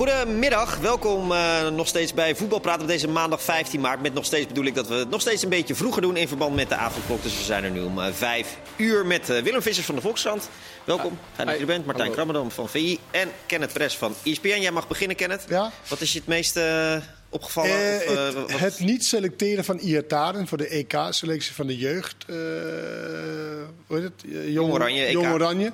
Goedemiddag, welkom uh, nog steeds bij Voetbalpraten op deze maandag 15 maart. Met nog steeds bedoel ik dat we het nog steeds een beetje vroeger doen in verband met de avondklok. Dus we zijn er nu om uh, 5 uur met uh, Willem Vissers van de Volkskrant. Welkom, fijn dat je er bent. Martijn Krammerdam van VI en Kenneth Press van ESPN. Jij mag beginnen, Kenneth. Ja? Wat is je het meest uh, opgevallen? Of, het, het, niet selecteren van Iataren voor de EK-selectie van de jeugd. hoe heet het? Jong, Jong Oranje. EK. Jong Oranje.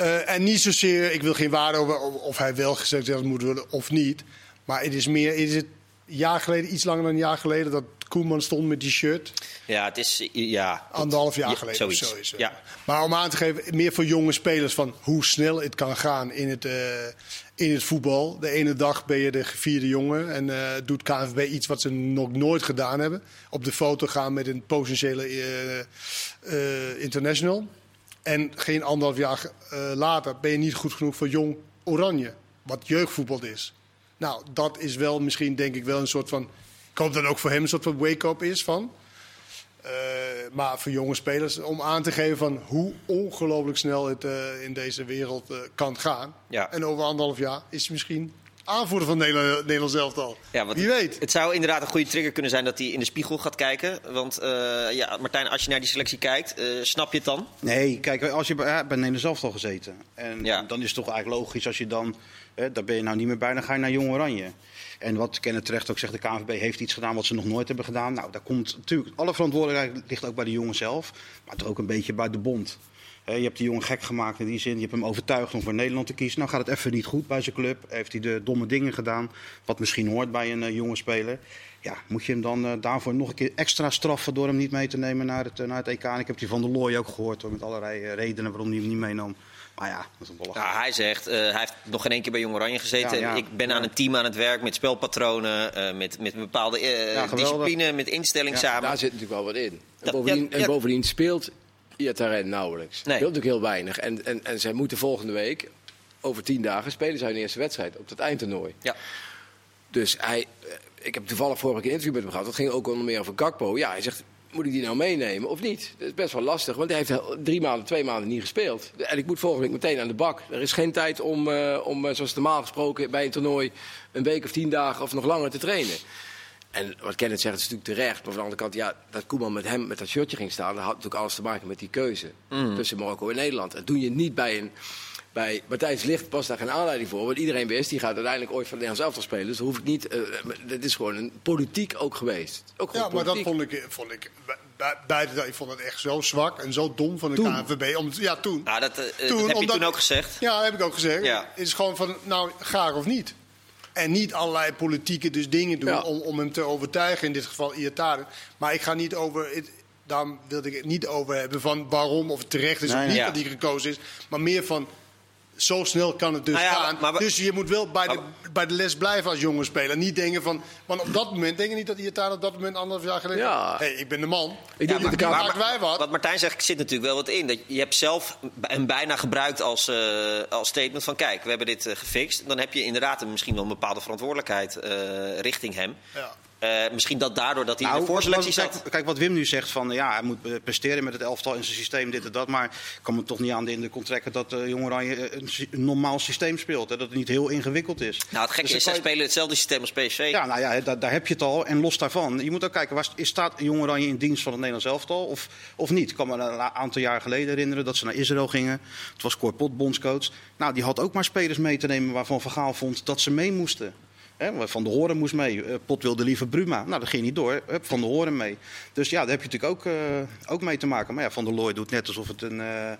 Uh, en niet zozeer, ik wil geen waarde over of hij wel gezegd moet worden of niet. Maar het is meer, is het een jaar geleden, iets langer dan een jaar geleden, dat Koeman stond met die shirt. Ja, het is ja, anderhalf jaar ja, geleden zoiets. of zo is het. Ja. Maar om aan te geven, meer voor jonge spelers van hoe snel het kan gaan in het, uh, in het voetbal. De ene dag ben je de gevierde jongen en uh, doet KNVB iets wat ze nog nooit gedaan hebben. Op de foto gaan met een potentiële uh, international. En geen anderhalf jaar uh, later ben je niet goed genoeg voor jong Oranje. Wat jeugdvoetbal is. Nou, dat is wel misschien denk ik wel een soort van... Ik hoop dat ook voor hem een soort van wake-up is van. Uh, maar voor jonge spelers om aan te geven van hoe ongelooflijk snel het uh, in deze wereld kan gaan. Ja. En over anderhalf jaar is misschien aanvoerder van Nederland, Nederland zelf al. Ja, want Wie weet. Het zou inderdaad een goede trigger kunnen zijn dat hij in de spiegel gaat kijken. Want uh, ja, Martijn, als je naar die selectie kijkt, uh, snap je het dan? Nee, kijk, als je bij, ja, bij Nederland zelf al gezeten. En Ja. dan is het toch eigenlijk logisch als je dan, hè, daar ben je nou niet meer bij, dan ga je naar Jong Oranje. En wat Kenneth terecht ook zegt, de KNVB heeft iets gedaan wat ze nog nooit hebben gedaan. Nou, daar komt natuurlijk, alle verantwoordelijkheid ligt ook bij de jongen zelf, maar toch ook een beetje bij de bond. Je hebt die jongen gek gemaakt in die zin. Je hebt hem overtuigd om voor Nederland te kiezen. Nou gaat het even niet goed bij zijn club. Heeft hij de domme dingen gedaan. Wat misschien hoort bij een uh, jonge speler. Ja, moet je hem dan uh, daarvoor nog een keer extra straffen door hem niet mee te nemen naar het, uh, naar het EK. En ik heb die van der Looy ook gehoord hoor, met allerlei redenen waarom hij hem niet meenam. Maar ja, dat is een belachelijk. Ja, hij zegt, uh, hij heeft nog geen één keer bij Jong Oranje gezeten. Ja, ja. En ik ben aan een team aan het werk met spelpatronen, uh, met, met een bepaalde uh, discipline, met instelling Ja, samen. Daar zit natuurlijk wel wat in. En Dat- bovendien, ja, en bovendien speelt Iataren nauwelijks. Nee. Speelt natuurlijk heel weinig. En, en, en zij moeten volgende week, over tien dagen, spelen zij hun eerste wedstrijd op het eindtoernooi. Ja. Dus hij, eh, ik heb toevallig vorige keer een interview met hem gehad. Dat ging ook onder meer over Gakpo. Ja, hij zegt, moet ik die nou meenemen of niet? Dat is best wel lastig, want hij heeft drie maanden, twee maanden niet gespeeld. En ik moet volgende week meteen aan de bak. Er is geen tijd om, eh, om eh, zoals normaal gesproken bij een toernooi... een week of tien dagen of nog langer te trainen. En wat Kenneth zegt, is natuurlijk terecht. Maar van de andere kant, ja, dat Koeman met hem met dat shirtje ging staan... dat had natuurlijk alles te maken met die keuze tussen Marokko en Nederland. Dat doe je niet bij een... Bij Matthijs Licht was daar geen aanleiding voor. Want iedereen wist, die gaat uiteindelijk ooit van Nederlands elftal spelen. Dus dat hoef ik niet... eh, Het is gewoon een politiek ook geweest. Ook gewoon Ja, maar dat vond ik, vond ik dat, ik vond het echt zo zwak en zo dom van de Toen. KNVB. Om, ja, toen. Nou, dat, eh, dat Toen, heb je omdat- toen ook gezegd. Ja, dat heb ik ook gezegd. Ja. Het is gewoon van, nou, graag of niet. En niet allerlei politieke dus dingen doen Ja. om, om hem te overtuigen. In dit geval Iataren. Maar ik ga niet over... Het, daarom wilde ik het niet over hebben van waarom of het terecht is Nee, of niet ja. dat hij gekozen is. Maar meer van... Zo snel kan het dus Nou ja, gaan. maar dus je moet wel bij de, bij de les blijven als jonge speler. Niet denken van... Want op dat moment, denk je niet dat Iataren op dat moment anderhalf jaar geleden... Ja. hey, ik ben de man. Ik denk dat maar- Kamer- maken wij wat. Wat Martijn zegt, zit natuurlijk wel wat in. Dat je hebt zelf hem bijna gebruikt als, eh, als statement van... kijk, we hebben dit eh, gefixt. Dan heb je inderdaad een- misschien wel een bepaalde verantwoordelijkheid eh, richting hem. Ja. Eh, misschien dat daardoor dat hij in de wat- voorselectie zat. kijk, kijk, wat Wim nu zegt van ja, hij moet presteren met het elftal in zijn systeem, dit en dat. Maar ik kan me toch niet aan de indruk onttrekken dat uh, Jong Oranje eh, een, normaal systeem speelt. Hè, dat het niet heel ingewikkeld is. Nou, het gekke Dus is, zij je- spelen hetzelfde systeem als PSV. Ja, nou ja, daar, daar heb je het al. En los daarvan, je moet ook kijken, waar staat Jong Oranje in dienst van het Nederlands elftal of, of niet? Ik kan me een aantal jaar geleden herinneren dat ze naar Israël gingen. Het was Cor Pot, bondscoach. Nou, die had ook maar spelers mee te nemen waarvan Van Gaal vond dat ze mee moesten. Hè, van de Horen moest mee. Eh, Pot wilde liever Bruma. Nou, dat ging niet door. Hup, van de Horen mee. Dus ja, daar heb je natuurlijk ook, eh, ook mee te maken. Maar ja, Van der Looy doet net alsof het een... eh,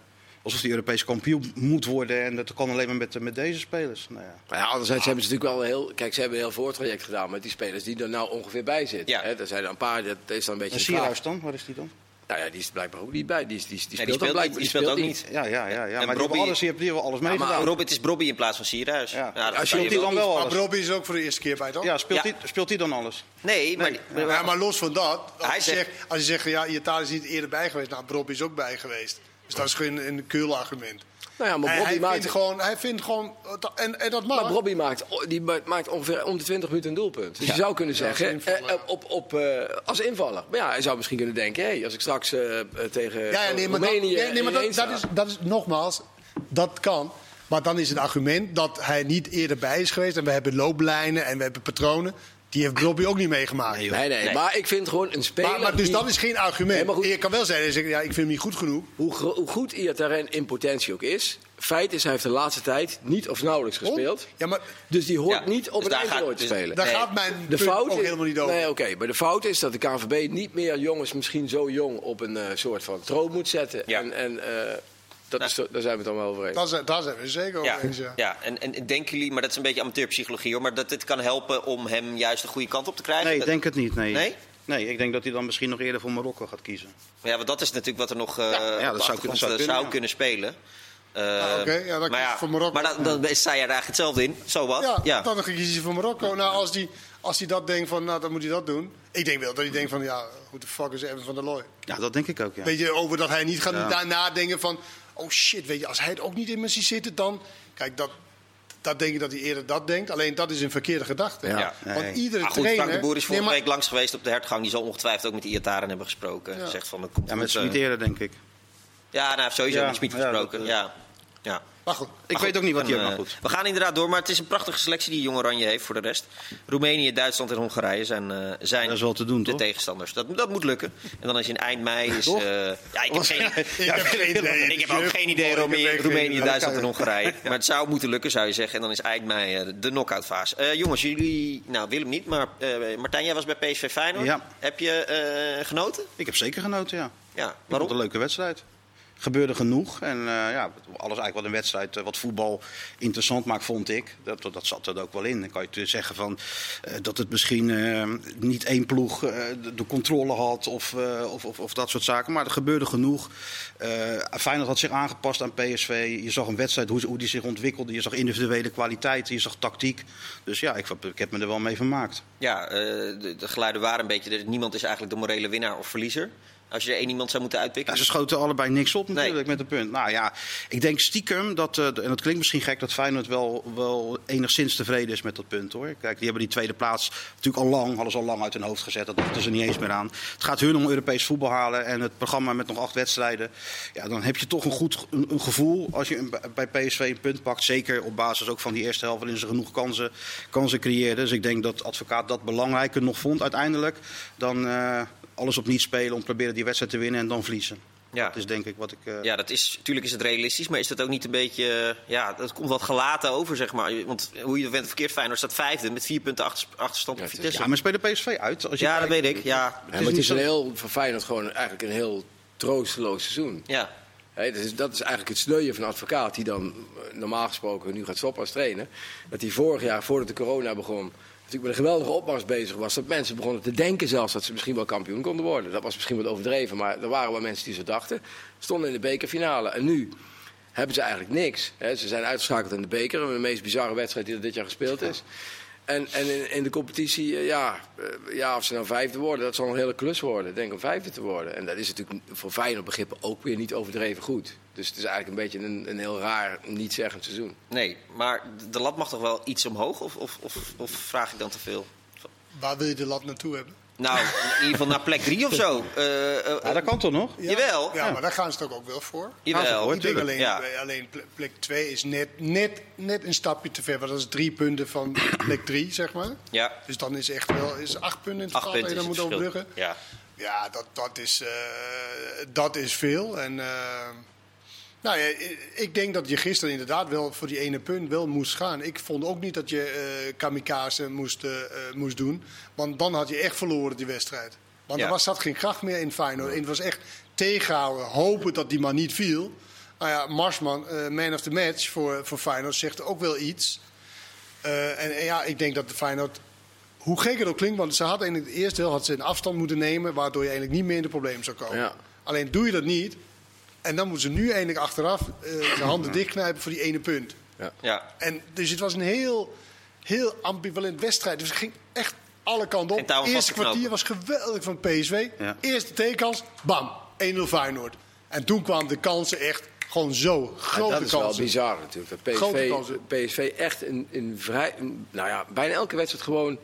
Alsof hij Europees kampioen moet worden. En dat kan alleen maar met, met deze spelers. Nou ja. Maar ja, anderzijds hebben ze natuurlijk wel een heel... Kijk, ze hebben een heel voortraject gedaan met die spelers die er nou ongeveer bij zitten. Ja. Hè, er zijn er een paar, dat is dan een beetje En. Sierhuis dan? Waar is die dan? Nou ja, die is blijkbaar ook niet bij. Die, is- die, is- die speelt, die dan speelt, blijkbaar- die speelt ook niet. Ja, ja, ja. ja. En maar die hebben Robbie- alles, die hebben, die hebben alles maar meegedaan. Rob, het is Brobby in plaats van Sierhuis. Ja. dat Als kan speelt je hij wel. dan wel Maar alles? Robbie is ook voor de eerste keer bij, toch? Ja, speelt, Ja. Hij, speelt hij dan alles? Nee, maar, Nee. Ja, maar los van dat, als, Hij je, zegt- als je zegt, ja, Iataren is niet eerder bij geweest. Nou, Rob is ook bij geweest. Dus dat is geen een keul argument. Nou ja, maar hij, Bobby hij, maakt... vindt gewoon, hij vindt gewoon, en, en dat mag. Maar Robbie maakt, die ma- maakt ongeveer om de 20 minuten een doelpunt. Dus je zou kunnen Ja, als zeggen, invaller, eh, ja. eh, op, op, eh, als invaller. Maar ja, hij zou misschien kunnen denken, hey, als ik straks tegen ja, ja, nee, maar, dat, Roemenië ja, nee, maar dat, is, dat is nogmaals, dat kan. Maar dan is het argument dat hij niet eerder bij is geweest. En we hebben looplijnen en we hebben patronen. Die heeft Robbie ook niet meegemaakt. Nee. Nee, nee, Nee. maar ik vind gewoon een speler. maar, maar dus die- dat is geen argument. Nee, goed. je kan wel zeggen, zeggen, ja, ik vind hem niet goed genoeg. hoe, gro- hoe goed Iataren in potentie ook is. Feit is, hij heeft de laatste tijd niet of nauwelijks gespeeld. Ja, maar Dus die hoort Ja, niet op dus het eindtoernooi gaat- te dus- spelen. daar Nee. gaat mijn De punt fout ook is, helemaal niet over. Nee, oké. Maar de fout is dat de KNVB niet meer jongens misschien zo jong op een eh, soort van troon moet zetten. Ja. En, en eh, dat is, to- daar zijn we het dan wel over eens. Daar zijn, daar zijn we zeker over Ja, eens. Ja. ja. En, en denken jullie, maar dat is een beetje amateurpsychologie hoor, maar dat dit kan helpen om hem juist de goede kant op te krijgen? Nee, ik Dat- denk het niet. Nee. Nee? Nee, ik denk dat hij dan misschien nog eerder voor Marokko gaat kiezen. Ja, want dat is natuurlijk wat er nog eh ja, dat op de zou kunnen- zou eh, kunnen, zou ja. kunnen spelen. Eh, Ah, oké, ja, dan maar voor Marokko. Maar dan, dan sta je er eigenlijk hetzelfde in. Zo wat? Ja, dan kies hij voor Marokko. Nou, als hij als die dat denkt van, nou, dan moet hij dat doen. Ik denk wel dat hij denkt van, ja, hoe de fuck is Evan van der Looy? Ja, dat denk ik ook, ja. Weet je, over dat hij niet gaat Ja. na- nadenken van... Oh shit, weet je, als hij het ook niet in me ziet zitten, dan... Kijk, dat, dat denk ik dat hij eerder dat denkt. Alleen dat is een verkeerde gedachte. Ja. Want Nee. iedere Maar goed, trainer... Frank de Boer is vorige Nee, maar- week langs geweest op de hertgang. Die zal ongetwijfeld ook met de Iataren hebben gesproken. Ja. Zegt van, dat komt Ja, met. Smit eerder, denk ik. Ja, nou, hij heeft sowieso Ja, met Smit ja, gesproken. dat, eh, ja. Ja. Maar goed, Ik Maar weet ook niet wat hij en, heeft, maar eh, goed. We gaan inderdaad door, maar het is een prachtige selectie die Jong Oranje heeft voor de rest. Roemenië, Duitsland en Hongarije zijn, eh, zijn Dat is wel te doen, de toch? tegenstanders. Dat, dat moet lukken. En dan is in eind mei... Is, eh, ja, ik heb geen, ik heb geen idee. ik heb ook geen idee, Roemenië, Roemenië idee. Duitsland en Hongarije. Maar het zou moeten lukken, zou je zeggen. En dan is eind mei eh, de knock-out fase. Eh, jongens, jullie... Nou, Willem niet, maar eh, Martijn, jij was bij PSV Feyenoord. Ja. Heb je eh, genoten? Ik heb zeker genoten, ja. Ja, waarom? een leuke wedstrijd. Gebeurde genoeg. En eh, ja, alles eigenlijk wat een wedstrijd, eh, wat voetbal interessant maakt, vond ik. Dat, dat, zat er ook wel in. Dan kan je zeggen van, eh, dat het misschien niet één ploeg de, de controle had of, of, of, of dat soort zaken. Maar er gebeurde genoeg. Feyenoord had zich aangepast aan PSV. Je zag een wedstrijd, hoe, hoe die zich ontwikkelde. Je zag individuele kwaliteiten, je zag tactiek. Dus ja, ik, ik heb me er wel mee vermaakt. Ja, de, de geluiden waren een beetje... Niemand is eigenlijk de morele winnaar of verliezer. Als je er één iemand zou moeten uitpikken. Ja, ze schoten allebei niks op natuurlijk Nee. met een punt. Nou ja, ik denk stiekem dat, eh, en dat klinkt misschien gek, dat Feyenoord wel, wel enigszins tevreden is met dat punt hoor. Kijk, die hebben die tweede plaats natuurlijk al lang, hadden ze al lang uit hun hoofd gezet. Dat dachten ze niet eens meer aan. Het gaat hun om Europees voetbal halen en het programma met nog acht wedstrijden. Ja, dan heb je toch een goed een, een gevoel als je een- bij PSV een punt pakt. Zeker op basis ook van die eerste helft waarin ze genoeg kansen, kansen creëerden. Dus ik denk dat advocaat dat belangrijker nog vond uiteindelijk dan eh, alles op niet spelen om te proberen die wedstrijd te winnen en dan verliezen. Ja. Dat is denk ik wat ik. eh, Ja, dat is, natuurlijk is het realistisch, maar is dat ook niet een beetje... eh, Ja, dat komt wat gelaten over, zeg maar. Want hoe je het bent verkeerd, Feyenoord staat vijfde met vier punten achter, achterstand op Ja, het is- Vitesse. Ja, maar spelen PSV uit. Als je Ja, dat weet ik. Ja, Ja, maar het is een heel, voor Feyenoord gewoon eigenlijk een heel troosteloos seizoen. ja. Hè, dat, is, dat is eigenlijk het sneuien van een advocaat die dan eh, normaal gesproken nu gaat stoppen als trainer. Dat hij vorig jaar, voordat de corona begon, natuurlijk met een geweldige opmars bezig was. Dat mensen begonnen te denken zelfs dat ze misschien wel kampioen konden worden. Dat was misschien wat overdreven, maar er waren wel mensen die zo dachten. Stonden in de bekerfinale. En nu hebben ze eigenlijk niks. Ze zijn uitgeschakeld in de beker, de meest bizarre wedstrijd die er dit jaar gespeeld is. En, en in, de competitie, eh, ja, eh, ja, of ze nou vijfde worden, dat zal een hele klus worden. Denk om vijfde te worden. En dat is natuurlijk voor Feyenoord begrippen ook weer niet overdreven goed. Dus het is eigenlijk een beetje een, een heel raar, niet zeggend seizoen. Nee, maar de lat mag toch wel iets omhoog? Of, of, of, of vraag ik dan te veel? waar wil je de lat naartoe hebben? Nou, in ieder geval naar plek drie of zo. Eh, eh, Ja, dat kan toch nog? Ja, Jawel. Ja, maar daar gaan ze toch ook wel voor. Jawel. Ik denk alleen, Ja. alleen ple- plek 2 is net, net, net een stapje te ver. Want dat is drie punten van plek 3, zeg maar. Ja, Dus dan is echt wel is acht punten in het punten dat je dan moet overbruggen. Ja. Ja, dat, dat, is, eh, dat is veel. En, nou ja, ik denk dat je gisteren inderdaad wel voor die ene punt wel moest gaan. Ik vond ook niet dat je eh kamikaze moest, eh, eh, moest doen. Want dan had je echt verloren die wedstrijd. Want Ja. er was, zat geen kracht meer in Feyenoord. En het was echt tegenhouden, hopen dat die man niet viel. Nou ja, Marsman, eh, man of the match voor, voor Feyenoord, zegt ook wel iets. Eh, en, en ja, ik denk dat de Feyenoord hoe gek het ook klinkt, want ze hadden in het eerste deel had ze een afstand moeten nemen, waardoor je eigenlijk niet meer in de problemen zou komen. Ja. Alleen doe je dat niet, en dan moeten ze nu eindelijk achteraf eh de handen dichtknijpen voor die ene punt. ja. En dus het was een heel, heel ambivalent wedstrijd. Dus het ging echt alle kanten op. Het eerste kwartier was geweldig van PSV. Ja. Eerste tekenkans, bam, 1-0 Feyenoord. En toen kwamen de kansen echt gewoon zo. Ja, Grote dat is kansen. wel bizar natuurlijk. Dat PSV, kansen. PSV echt een, een vrij, een- nou ja, bijna elke wedstrijd gewoon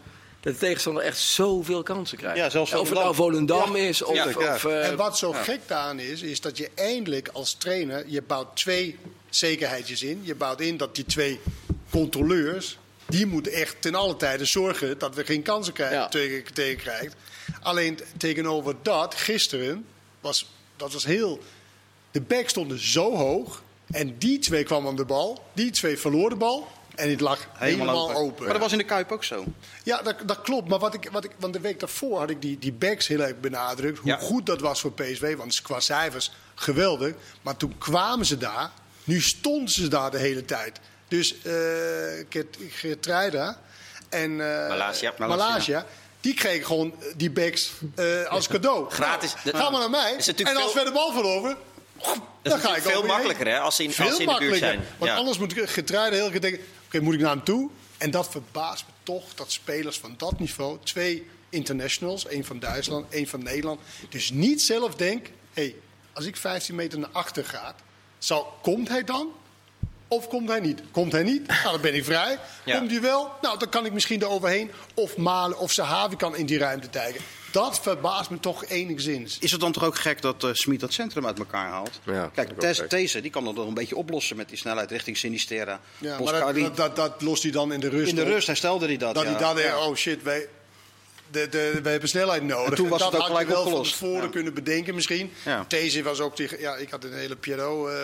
de tegenstander echt zoveel kansen krijgt. Ja, zelfs of het nou Volendam. Is of... Ja, ja. of eh, En wat zo gek daaraan is, is dat je eindelijk als trainer, je bouwt twee zekerheidjes in. Je bouwt in dat die twee controleurs, die moeten echt ten alle tijde zorgen dat we geen kansen krijgen, Ja. tegen, tegen krijgt. Alleen tegenover dat, gisteren, was, dat was heel... De back stonden zo hoog en die twee kwamen aan de bal, die twee verloren de bal en het lag helemaal, open. Maar dat was in de Kuip ook zo. Ja, dat, dat klopt. Maar wat ik, wat ik, want de week daarvoor had ik die, die backs heel erg benadrukt. Hoe Ja. goed dat was voor PSV. Want qua cijfers geweldig. Maar toen kwamen ze daar. Nu stonden ze daar de hele tijd. Dus eh Gert- Gertruida en eh, Malasia. Malasia, Die kregen gewoon eh, die backs eh, als cadeau. Gratis. Nou, ga maar naar mij. En als we de bal verloren... Dat dan ga ik veel makkelijker hè, als ze in, Veel als ze in de buurt makkelijker. zijn. Want Ja. anders moet ik getreide heel keer denken... Oké, moet ik naar hem toe? En dat verbaast me toch dat spelers van dat niveau... twee internationals, één van Duitsland, één van Nederland... dus niet zelf denken... hey, als ik 15 meter naar achter ga... Zal, komt hij dan? Of komt hij niet? Komt hij niet? Nou, dan ben ik vrij. Ja. Komt hij wel? Nou, dan kan ik misschien eroverheen. Of Malen of Sahavi kan in die ruimte tijgen. Dat verbaast me toch enigszins. Is het dan toch ook gek dat eh Smit dat centrum uit elkaar haalt? Ja, Kijk, deze die kan dat nog een beetje oplossen met die snelheid richting Sinistera. Ja, maar dat, dat, dat, dat lost hij dan in de rust in de op. rust herstelde hij dat. Dat ja. hij dan, Ja. oh shit, wij, de, de, we hebben snelheid nodig. En toen was dat het ook had je wel opgelost. van tevoren Ja. kunnen bedenken misschien. Ja. Deze was ook tegen, ja, ik had een hele Pierrot eh,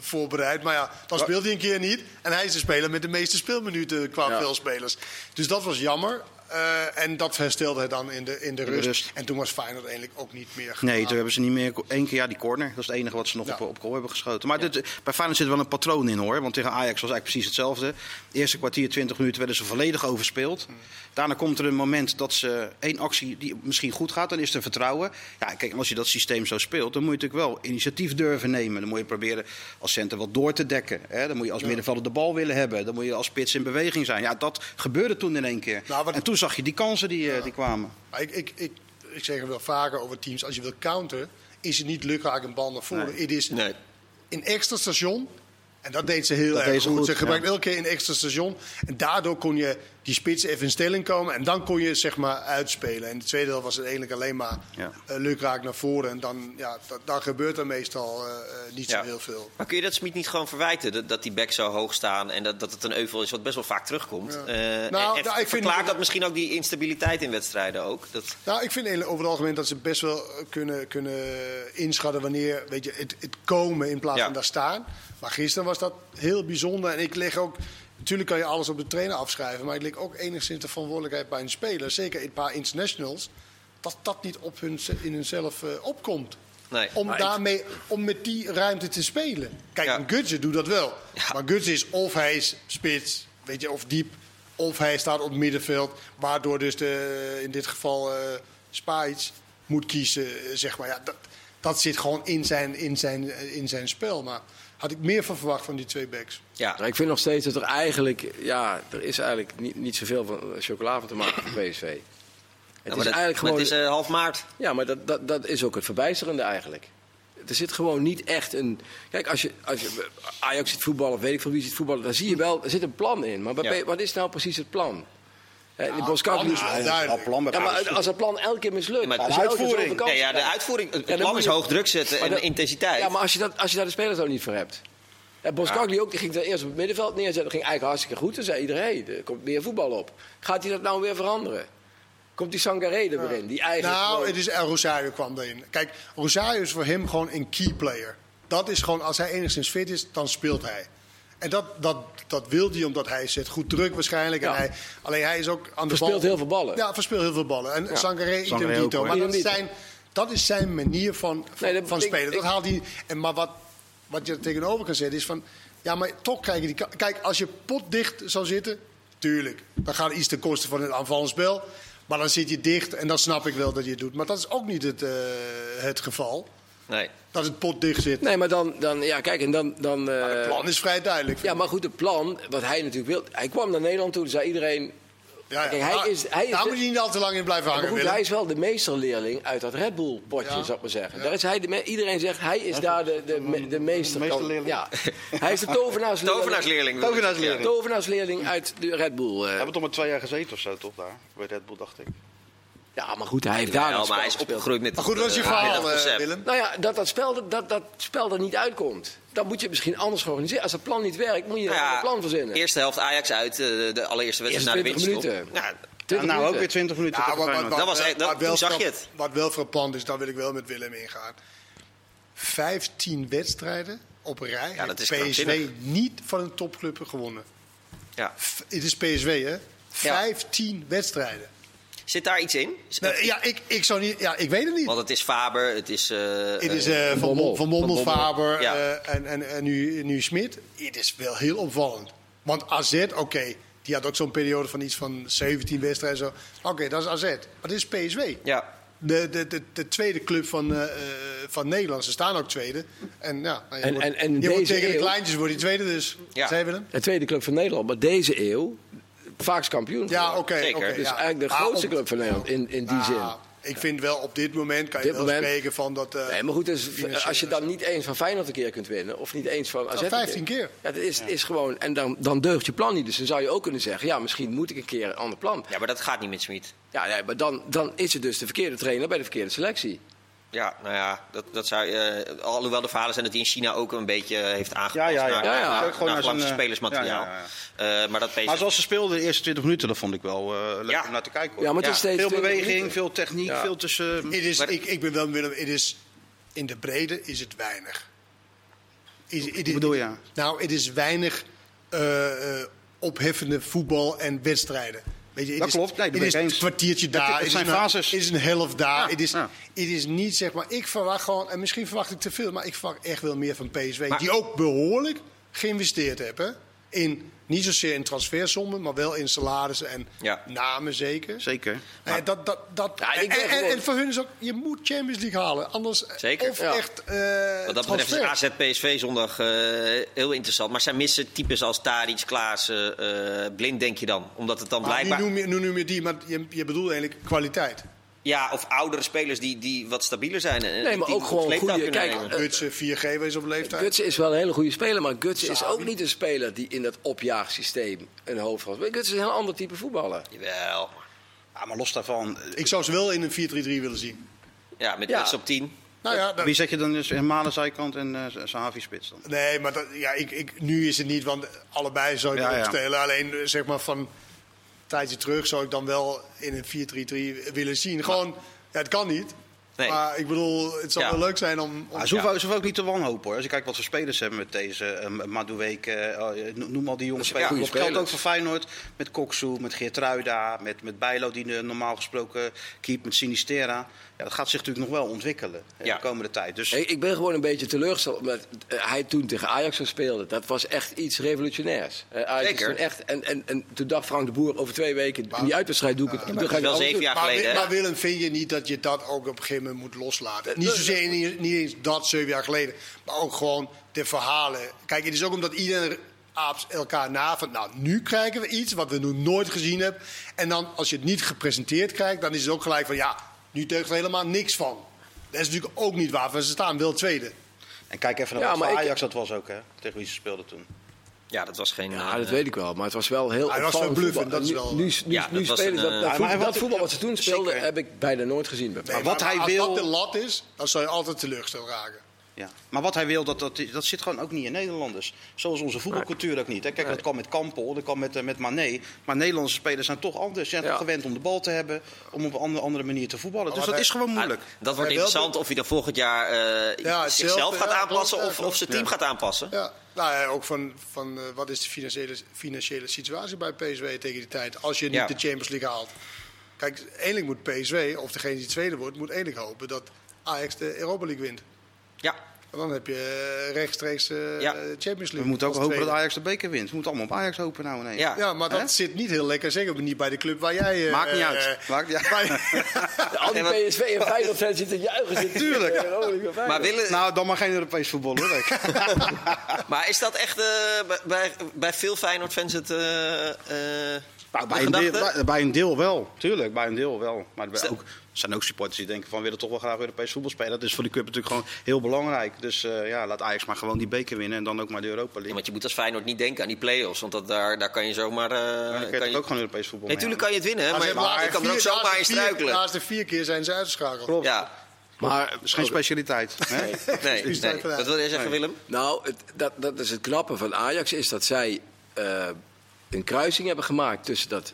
voorbereid. Maar ja, dan speelde hij een keer niet. En hij is de speler met de meeste speelminuten qua Ja. veelspelers. Dus dat was jammer. Eh, en dat herstelde hij dan in de, in de de rust. rust. En toen was Feyenoord eigenlijk ook niet meer Nee, gedaan. toen hebben ze niet meer. Eén keer ja, die corner. Dat is het enige wat ze nog Ja. op, op goal hebben geschoten. Maar dit, bij Feyenoord zit wel een patroon in hoor. Want tegen Ajax was eigenlijk precies hetzelfde. De eerste kwartier, 20 minuten werden ze volledig overspeeld. Daarna komt er een moment dat ze één actie die misschien goed gaat. Dan is er vertrouwen. Ja, kijk, als je dat systeem zo speelt, dan moet je natuurlijk wel initiatief durven nemen. Dan moet je proberen als center wat door te dekken. Hè? Dan moet je als middenvelder de bal willen hebben. Dan moet je als spits in beweging zijn. Ja, dat gebeurde toen in één keer. Nou, En toen zag je die kansen die, eh, die kwamen. Maar ik, ik, ik, ik zeg het wel vaker over teams. Als je wil counteren, is het niet lukraak een bal naar voren. Nee. Het is Nee. een extra station. En dat deed ze heel Dat erg goed. goed, Ze gebruikte ja. elke keer een extra station. En daardoor kon je die spits even in stelling komen. En dan kon je zeg maar uitspelen. En de tweede helft was het eigenlijk alleen maar Ja. eh, lukraak naar voren. En dan, ja, dat, dan gebeurt er meestal eh, eh, niet Ja. zo heel veel. Maar kun je dat Smit niet gewoon verwijten? Dat, dat die backs zo hoog staan en dat, dat het een euvel is wat best wel vaak terugkomt. Ja. Eh, Nou, en, en nou, ik vind- dat misschien ook die instabiliteit in wedstrijden ook? Dat, Nou, ik vind eigenlijk over het algemeen dat ze best wel kunnen, kunnen inschatten wanneer weet je, het, het komen in plaats Ja. van daar staan. Maar gisteren was dat heel bijzonder. En ik leg ook, natuurlijk kan je alles op de trainer afschrijven, maar ik leg ook enigszins de verantwoordelijkheid bij een speler, zeker een paar internationals, dat dat niet op hun, in hunzelf eh, opkomt. nee. Om, ik- daarmee, om met die ruimte te spelen. Kijk, Ja. een doet dat wel. Ja. Maar Gutje is of hij is spits, weet je, of diep. Of hij staat op het middenveld. Waardoor dus de, in dit geval eh Spajic moet kiezen. eh, Zeg maar. ja, dat, dat zit gewoon in zijn, in, zijn, in zijn spel. Maar had ik meer van verwacht van die twee backs. Ja. Maar ik vind nog steeds dat er eigenlijk, ja, er is eigenlijk niet, niet zoveel van eh, chocola van te maken voor PSV. Het Ja, is dat- eigenlijk maar gewoon. het is eh, half maart. Ja, maar dat, dat, dat is ook het verbijsterende eigenlijk. Er zit gewoon niet echt een. Kijk, als je, als je Ajax ziet voetballen, of weet ik veel wie ziet voetballen, dan zie je wel, er zit een plan in. Maar bij Ja. P- wat is nou precies het plan? Is Ja, plan Ja, maar als dat plan elke keer mislukt, maar de uitvoering. Ja, de uitvoering, het plan is je- hoog druk zetten en dat- intensiteit. Ja, maar als je, dat, als je daar de spelers ook niet voor hebt. Ja, Boskakli ook, die ging er eerst op het middenveld neerzetten. Dat ging eigenlijk hartstikke goed. Dan zei iedereen, hey, er komt meer voetbal op. Gaat hij dat nou weer veranderen? Komt die Sangaré er weer in? Die eigenlijk Nou, gewoon- het is, El Rosario kwam erin. Kijk, Rosario is voor hem gewoon een key player. Dat is gewoon, als hij enigszins fit is, dan speelt hij. En dat, dat, dat wil hij omdat hij zet goed druk waarschijnlijk. Ja. En hij, alleen hij is ook aan de Verspeelt bal. heel veel ballen. Ja, verspeelt heel veel ballen. En Ja. Sangaré, idem dito. Maar dat zijn, dat is zijn manier van, van, Nee, dat- van ik- spelen. Dat ik- haalt hij. En, maar wat, wat je er tegenover kan zetten is van... Ja, maar toch krijg je die... Kijk, als je potdicht zou zitten... Tuurlijk, dan gaat iets ten koste van het aanvallend spel. Maar dan zit je dicht en dan snap ik wel dat je het doet. Maar dat is ook niet het, eh, het geval. Nee. Dat het pot dicht zit. Nee, maar dan, dan ja, kijk, en dan. dan eh, Het plan is vrij duidelijk. ja, maar goed, het plan, wat hij natuurlijk wil. Hij kwam naar Nederland toe, zei iedereen. Ja, ja. Kijk, hij Daar- is- hij is daar de- moet je niet al te lang in blijven hangen, goed, hij is wel de meesterleerling uit dat Red Bull potje, Ja. zou ik maar zeggen. Daar is hij de iedereen zegt, hij is daar de, de, me- de meester. meesterleerling. Ja. Hij is de tovenaarsleerling. Tovenaarsleerling. Tovenaarsleerling. Tovenaarsleerling uit de Red Bull. eh. Hij heeft toch maar twee jaar gezeten of zo, toch daar? Bij Red Bull, dacht ik. Ja, maar goed, hij heeft daar dat maar hij is spel gespeeld. opgegroeid met Maar goed, wat is je verhaal, dat eh. Willem? Nou ja, dat dat spel, dat, dat spel er niet uitkomt. Dan moet je het misschien anders organiseren. Als het plan niet werkt, moet je Nou een ja, plan verzinnen. Eerste helft Ajax uit, eh, de allereerste wedstrijd na de 20 winterstop. minuten. Ja, Ja, 20 nou, ook weer 20 minuten Ja, wat, wat, Feyenoord. wat, Dat was wel- echt- dat- wat wel zag je het. Wat wel frappant is, daar wil ik wel met Willem ingaan. 15 wedstrijden op rij Ja, dat is heeft PSV niet van een topclub gewonnen. ja. F- Het is PSV, hè? 15 wedstrijden. Zit daar iets in? Nou, ja, ik, ik zou niet... Ja, ik weet het niet. Want het is Faber, het is... eh, Het is eh, eh, van, Bommel. Bommel, van Bommel, Van Bommel, Faber ja. eh, en, en, en nu, nu Smit. Het is wel heel opvallend. Want AZ, oké, die had ook zo'n periode van iets van 17 wedstrijden. zo. Oké, dat is AZ. Maar dit is PSV. ja. De, de, de, de tweede club van, eh, eh, van Nederland. Ze staan ook tweede. En, ja, nou, je En- wordt, en- en je deze wordt tegen de kleintjes wordt die tweede dus. Ja. Willem? De tweede club van Nederland, maar deze eeuw vaak kampioen. Ja, oké. Zeker. Dus ja. eigenlijk de grootste club van Nederland in, in die Ah, zin. Ik vind wel op dit moment kan je wel moment- spreken van dat... eh, Nee, maar goed, dus, financiële als je dan niet eens van Feyenoord een keer kunt winnen, of niet eens van AZ een 15 keer. Ja, dat is, is gewoon, en dan, dan deugt je plan niet. Dus dan zou je ook kunnen zeggen, ja, misschien moet ik een keer een ander plan. ja, maar dat gaat niet met Smit. Ja, nee, maar dan, dan is het dus de verkeerde trainer bij de verkeerde selectie. Ja, nou ja, dat, dat zou, eh, alhoewel de verhalen zijn dat hij in China ook een beetje heeft aangepast Ja, ja, ja. naar, Ja, ja. naar, Ook gewoon naar naar zijn, Vlaamse eh, spelersmateriaal. ja, ja, Eh, maar dat PSV... Maar zoals ze speelden de eerste 20 minuten, dat vond ik wel eh leuk Ja. om naar te kijken. Hoor. Ja, maar het is Ja, steeds veel 20 beweging, veel techniek, Ja. veel tussen... Het is, Maar- ik, ik ben wel Willem, het is, in de brede is het weinig. Is, bedoel je? Nou, het is weinig eh, eh, opheffende voetbal en wedstrijden. Weet je, het Dat is, klopt. Nee, het is een kwartiertje daar. het zijn is een, fases. het is een helft daar. Ja, het, is, ja. het is niet, zeg maar, ik verwacht gewoon, en misschien verwacht ik te veel, maar ik verwacht echt wel meer van PSV. Maar- die ook behoorlijk geïnvesteerd hebben. In, niet zozeer in transfersommen, maar wel in salarissen en Ja. namen zeker. Zeker. Eh, dat, dat, dat, Ja, en, en, en voor hun is ook, je moet Champions League halen. Anders, Zeker. Of Ja. echt eh Wat dat betreft is. AZ PSV zondag eh, heel interessant. Maar zij missen types als Tadic, Klaassen, eh, Blind denk je dan. Omdat het dan Maar nu blijkbaar... noem je, nu noem je die, maar je, je bedoelt eigenlijk kwaliteit. Ja, of oudere spelers die, die wat stabieler zijn. En Nee, maar die ook gewoon goede- kijk. Eh, Gutsen, 4G wees op leeftijd. Gutsen is wel een hele goede speler, maar Gutsen is Savi. ook niet een speler die in dat opjaagsysteem een hoofdrol heeft. Gutsen is een heel ander type voetballer. Jawel. Ja, maar los daarvan, eh, Ik zou ze wel in een 4-3-3 willen zien. Ja, met Ja. op 10. Nou ja, dat- wie zet je dan dus in Malen zijkant en uh, Sahavi spits dan? nee, maar dat, ja, ik, ik, nu is het niet, want allebei zou ik Ja, ja. Alleen zeg maar van tijdje terug zou ik dan wel in een 4-3-3 willen zien. Gewoon, ja, het kan niet. Nee. Maar ik bedoel, het zou Ja. wel leuk zijn om... om Ah, ze, hoeven, ze hoeven ook niet te wanhopen hoor. Als je kijkt wat ze spelers hebben met deze uh, uh, noem al die jonge spelers. dat geldt ook voor Feyenoord met Koksu, met Geertruida, met, met Bijlo die normaal gesproken keept, met Sinistera. Ja, dat gaat zich natuurlijk nog wel ontwikkelen Ja. de komende tijd. Dus Ik, ik ben gewoon een beetje teleurgesteld omdat eh, hij toen tegen Ajax speelde. Dat was echt iets revolutionairs. Eh, Ajax is Zeker. toen echt, en, en, en toen dacht Frank de Boer over twee weken, in die uitwedstrijd doe ik het. dan ga ik wel zeven jaar Maar, geleden. Maar Willem, vind je niet dat je dat ook op een gegeven moment moet loslaten? Niet zozeer niet, niet eens dat zeven jaar geleden, maar ook gewoon de verhalen. Kijk, het is ook omdat iedereen aaps elkaar na van, nou, nu krijgen we iets wat we nog nooit gezien hebben. En dan, als je het niet gepresenteerd krijgt, dan is het ook gelijk van, ja, nu deugt er helemaal niks van. Dat is natuurlijk ook niet waar, want ze staan wel tweede. En kijk even naar Ja, wat maar ik- Ajax dat was ook, hè, tegen wie ze speelden toen. Ja, dat was geen... Ja, eh, dat weet ik wel. Maar het was wel heel Hij was wel bluffend, dat is Nu- wel- Nu, nu, Ja, nu dat was spelen een, dat, eh, dat, maar voetbal, dat voetbal wat ze toen speelden, heb ik bijna nooit gezien. bij Nee, wat maar hij als wil- dat de lat is, dan zou je altijd teleurgesteld raken. Ja. Maar wat hij wil, dat, dat, dat zit gewoon ook niet in Nederlanders. Zoals onze voetbalcultuur ook niet. Hè. Kijk, dat kan met Kampel, dat kan met, eh, met Mané. Maar Nederlandse spelers zijn toch anders. Ze zijn Ja. toch gewend om de bal te hebben, om op een andere, andere manier te voetballen. Dus Maar dat hij- is gewoon moeilijk. Ah, dat wordt interessant of hij dan volgend jaar eh, Ja, zichzelf gaat ja, aanpassen of, of zijn team Ja. gaat aanpassen. Ja, nou ja, ook van, van eh, wat is de financiële, financiële situatie bij PSV tegen die tijd als je niet Ja. de Champions League haalt. Kijk, eigenlijk moet PSV, of degene die tweede wordt, moet eigenlijk hopen dat Ajax de Europa League wint. Ja, dan heb je eh, rechtstreeks eh, Ja. Champions League. We moeten ook hopen dat. Ajax de beker wint. We moeten allemaal op Ajax hopen nou ineens. Ja. Ja, maar dat zit niet heel lekker. Zeker niet bij de club waar jij... eh, Maakt niet uit. Maakt niet uit. bij- Al die PSV en Feyenoord fans zitten te juichen. zitten Tuurlijk. Feyenoord. Maar, willen, Nou, dan maar geen Europees voetbal hoor. Maar is dat echt eh, bij- bij, veel Feyenoord-fans het eh, eh, Nou, bij, een deel, bij, bij een deel wel, tuurlijk, bij een deel wel. Maar er ook, zijn ook supporters die denken van we willen toch wel graag Europees voetbal spelen. Dat is voor die club natuurlijk gewoon heel belangrijk. Dus eh, ja, laat Ajax maar gewoon die beker winnen en dan ook maar de Europa Ja, League. want je moet als Feyenoord niet denken aan die play-offs. Want dat, daar, daar kan je zomaar... eh, dan kan je- ook gewoon Europees voetbal Nee, mee tuurlijk kan je het winnen, Maar maar, maar, je kan er ook zomaar in struikelen. laatste vier keer zijn ze uitgeschakeld. Klopt. Ja, Maar Dat is geen specialiteit. Hè? nee, nee. Wat wil jij zeggen. Willem? Nou, het, dat, dat is het knappe van Ajax, is dat zij eh, een kruising hebben gemaakt tussen dat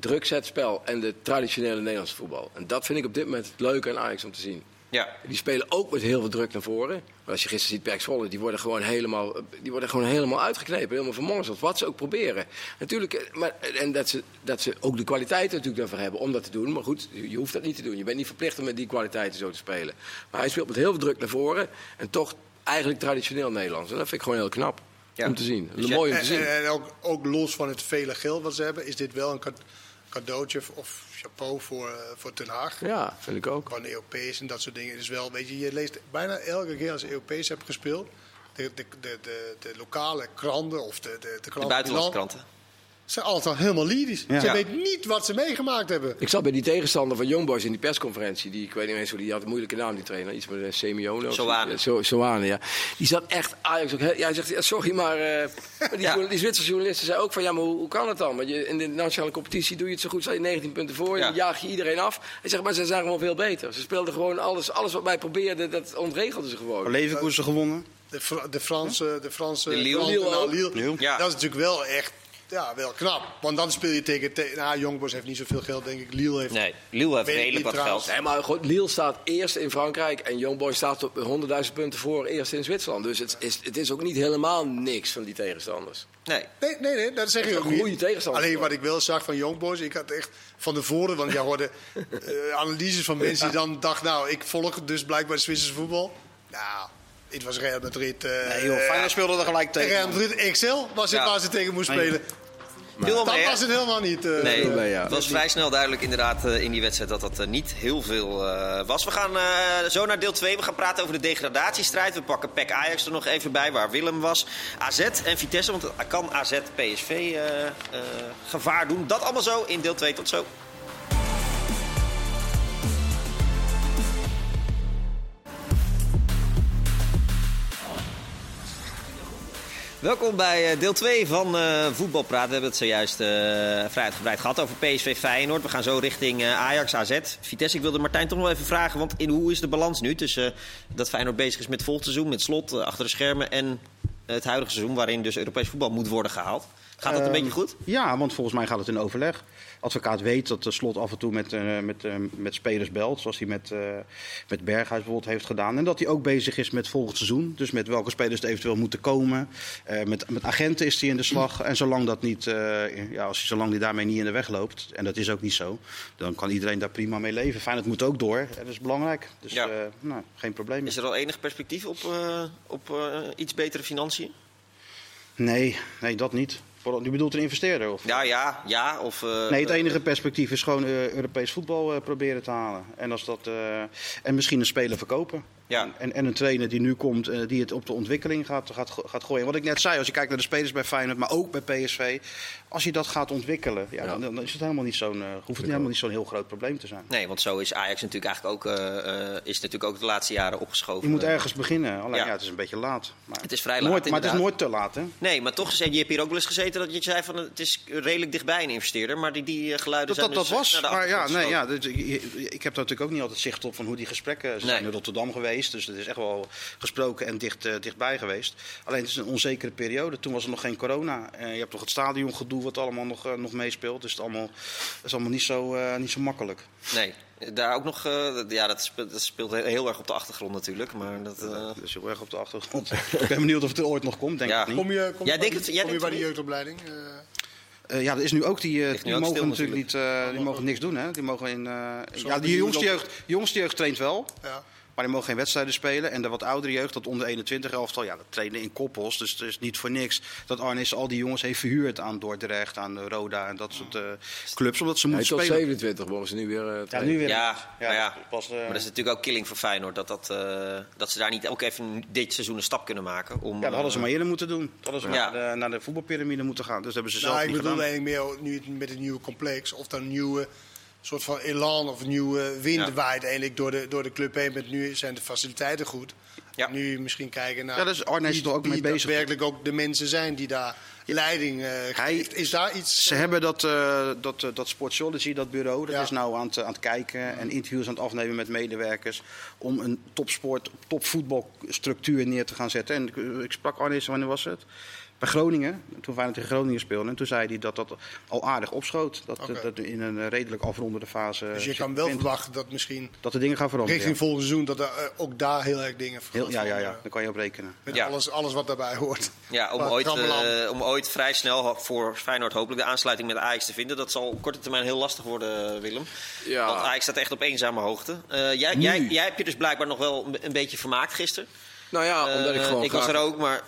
drukzetspel en de traditionele Nederlandse voetbal. En dat vind ik op dit moment het leuke aan Ajax om te zien. Ja. Die spelen ook met heel veel druk naar voren. Maar als je gisteren ziet, Pek Zwolle, die worden gewoon helemaal, die worden gewoon helemaal uitgeknepen. Helemaal vermonsterd, wat ze ook proberen. Natuurlijk, eh, maar, en dat ze, dat ze ook de kwaliteiten natuurlijk daarvoor hebben om dat te doen. Maar goed, je hoeft dat niet te doen. Je bent niet verplicht om met die kwaliteiten zo te spelen. Maar hij speelt met heel veel druk naar voren. En toch eigenlijk traditioneel Nederlands. En dat vind ik gewoon heel knap Ja. om te zien. Dus Mooi om te En, zien. en, en ook, ook los van het vele geld wat ze hebben, is dit wel een cadeautje of chapeau voor, eh, voor Den Haag. Ja, vind ik ook. Gewoon Europees en dat soort dingen. Dus wel, weet je, je leest bijna elke keer als je Europees hebt gespeeld, de, de, de, de, de lokale kranten of de, de, de De buitenlandse kranten. Zijn altijd helemaal lyrisch. Ja. Ze Ja. weten niet wat ze meegemaakt hebben. Ik zat bij die tegenstander van Young Boys in die persconferentie. Die, ik weet niet eens hoe die had een moeilijke naam, die trainer. Iets met een Semione. of zo. Soane. So- Soane, ja. Die zat echt Ajax ook. heel- Ja, hij zegt, ja, sorry, maar, eh, maar die, Ja. die Zwitserse journalisten zei ook van, ja, maar hoe, hoe kan het dan? Want je, in de nationale competitie doe je het zo goed, sta je 19 punten voor, Ja. dan jaag je iedereen af. Hij zegt, maar ze zijn gewoon veel beter. Ze speelden gewoon alles, alles wat wij probeerden, dat ontregelden ze gewoon. Leverkusen gewonnen. De, Fra- de Franse, de Franse De Lille. kranten, Lille nou. Lille. Ja. Dat is natuurlijk wel echt ja, wel knap. Want dan speel je tegen... tegen nou, Jongbos heeft niet zoveel geld, denk ik. Lille heeft... Nee, Lille heeft redelijk wat trouwens. geld. Nee, maar goed, Lille staat eerst in Frankrijk en Young Boys staat op 100.000 punten voor eerst in Zwitserland. Dus het is, het is ook niet helemaal niks van die tegenstanders. Nee. Nee, nee, nee, dat zeg ik ook een niet. goede tegenstander. Alleen wat ik wel zag van Young Boys, ik had echt van tevoren, want jij hoorde eh, analyses van mensen die dan dachten, nou, ik volg dus blijkbaar de Zwitserse voetbal. Nou, het was Real Madrid. eh Nee joh, Feyenoord speelde er gelijk tegen. Real Madrid XL was het Ja. waar ze tegen moesten Nee. spelen. Dat was het helemaal niet. eh. Nee, Nee, ja. het was vrij snel duidelijk inderdaad eh, in die wedstrijd dat dat eh, niet heel veel eh, was. We gaan eh, zo naar deel 2. We gaan praten over de degradatiestrijd. We pakken PEC Ajax er nog even bij, waar Willem was. AZ en Vitesse, want het kan AZ PSV eh, eh, gevaar doen. Dat allemaal zo in deel 2. Tot zo. Welkom bij eh, deel 2 van eh Voetbalpraat. We hebben het zojuist eh, vrij uitgebreid gehad over PSV Feyenoord. We gaan zo richting Ajax, AZ, Vitesse. Ik wilde Martijn toch nog even vragen, want in hoe is de balans nu tussen dat Feyenoord bezig is met volgend seizoen, met slot, achter de schermen en het huidige seizoen waarin dus Europees voetbal moet worden gehaald? Gaat dat een Ehm, beetje goed? Ja, want volgens mij gaat het in overleg. Advocaat weet dat de slot af en toe met, eh, met, eh, met spelers belt. Zoals hij met, eh met Berghuis bijvoorbeeld heeft gedaan. En dat hij ook bezig is met volgend seizoen. Dus met welke spelers er eventueel moeten komen. Met, met agenten is hij in de slag. En zolang dat niet, ja, als hij, zolang hij daarmee niet in de weg loopt. En dat is ook niet zo. Dan kan iedereen daar prima mee leven. Feyenoord moet ook door. Dat is belangrijk. Dus Ja. nou, geen probleem. Is er al enig perspectief op, op iets betere financiën? Nee, nee, dat niet. U bedoelt een investeerder? Of? Ja, ja, ja. Of, eh, Nee, het enige perspectief is gewoon eh, Europees voetbal eh, proberen te halen. En, als dat, en misschien een speler verkopen. Ja. En, en een trainer die nu komt, eh, die het op de ontwikkeling gaat, gaat, gaat gooien. Wat ik net zei, als je kijkt naar de spelers bij Feyenoord, maar ook bij PSV. Als je dat gaat ontwikkelen, ja, Ja. Dan, dan is het helemaal niet zo'n, eh, hoeft het helemaal niet zo'n heel groot probleem te zijn. Nee, want zo is Ajax natuurlijk eigenlijk ook, eh, is natuurlijk ook de laatste jaren opgeschoven. Je moet ergens beginnen. Alleen Ja. ja. het is een beetje laat. Maar Het is vrij laat, Nooit, maar het is nooit te laat, hè? Nee, maar toch, je hebt hier ook wel eens gezeten dat je zei van het is redelijk dichtbij een investeerder. Maar die, die geluiden Dat, dat, zijn dat dus was. naar de Maar ja, nee, ja, dus, ik heb daar natuurlijk ook niet altijd zicht op van hoe die gesprekken. Zijn Nee. in Rotterdam geweest, dus het is echt wel gesproken en dicht, eh, dichtbij geweest. Alleen het is een onzekere periode. Toen was er nog geen corona. Eh, je hebt toch het stadiongedoe wat allemaal nog, eh, nog meespeelt. Dus het allemaal, is allemaal niet zo, eh, niet zo makkelijk. Nee, daar ook nog, eh, ja, dat speelt, dat speelt heel- erg op de achtergrond natuurlijk. Maar dat, Dat is heel erg op de achtergrond. ik ben benieuwd of het er ooit nog komt, denk Ja. ik niet. Kom je, kom Jij bij, het- jij kom je bij de jeugdopleiding? Eh, Eh, ja, er is nu ook die, eh, nu die ook mogen stil natuurlijk niet, eh, die mogen niks doen, hè? Die mogen in, eh, ja, die jongste jeugd, jongste jeugd traint wel. ja. Maar die mogen geen wedstrijden spelen. En de wat oudere jeugd, dat onder 21 elftal, ja, dat trainen in koppels. Dus het is niet voor niks dat Arnis al die jongens heeft verhuurd aan Dordrecht, aan Roda en dat soort eh, clubs. Omdat ze Hij moeten tot spelen. 27 mogen ze nu weer eh, Ja, nu weer. Ja, Ja, pas, eh, maar dat is natuurlijk ook killing voor Feyenoord. Dat, dat, eh, dat ze daar niet ook even dit seizoen een stap kunnen maken. Om, Ja, dat hadden ze maar eerder moeten doen. Dat hadden ze Ja. naar, de, naar de voetbalpyramide moeten gaan. Dus dat hebben ze zelf Nou, ik niet bedoel gedaan. eigenlijk meer nu het- met het nieuwe complex. Of een nieuwe soort van elan of nieuwe wind Ja. waait eigenlijk door de, door de club heen. Met nu zijn de faciliteiten goed. Ja. Nu misschien kijken naar Ja, daar is Arnees wie, er ook mee bezig. daadwerkelijk ook de mensen zijn die daar leiding eh geeft. Is daar iets... Ze hebben dat, eh dat, eh, dat Sportsology, dat bureau, dat Ja. is nou aan het, aan het kijken en interviews aan het afnemen met medewerkers om een topsport, topvoetbalstructuur neer te gaan zetten. En ik, ik sprak Arnees, wanneer was het? Bij Groningen, toen Feyenoord tegen Groningen speelde. En toen zei hij dat dat al aardig opschoot. Dat, dat in een eh, redelijk afrondende fase dus je zich kan wel verwachten dat misschien dat de dingen gaan veranderen. richting ja. volgend seizoen... dat er eh, ook daar heel erg dingen gaan ja, ja, ja, veranderen. daar kan je op rekenen. Met Ja. alles, alles wat daarbij hoort. Ja, om ooit, eh, om ooit vrij snel voor Feyenoord hopelijk de aansluiting met Ajax te vinden. Dat zal op korte termijn heel lastig worden, Willem. Ja. Want Ajax staat echt op eenzame hoogte. Eh, jij, jij, jij hebt je dus blijkbaar nog wel een- een beetje vermaakt gisteren. Nou ja, omdat ik Eh, gewoon ik was er ook, maar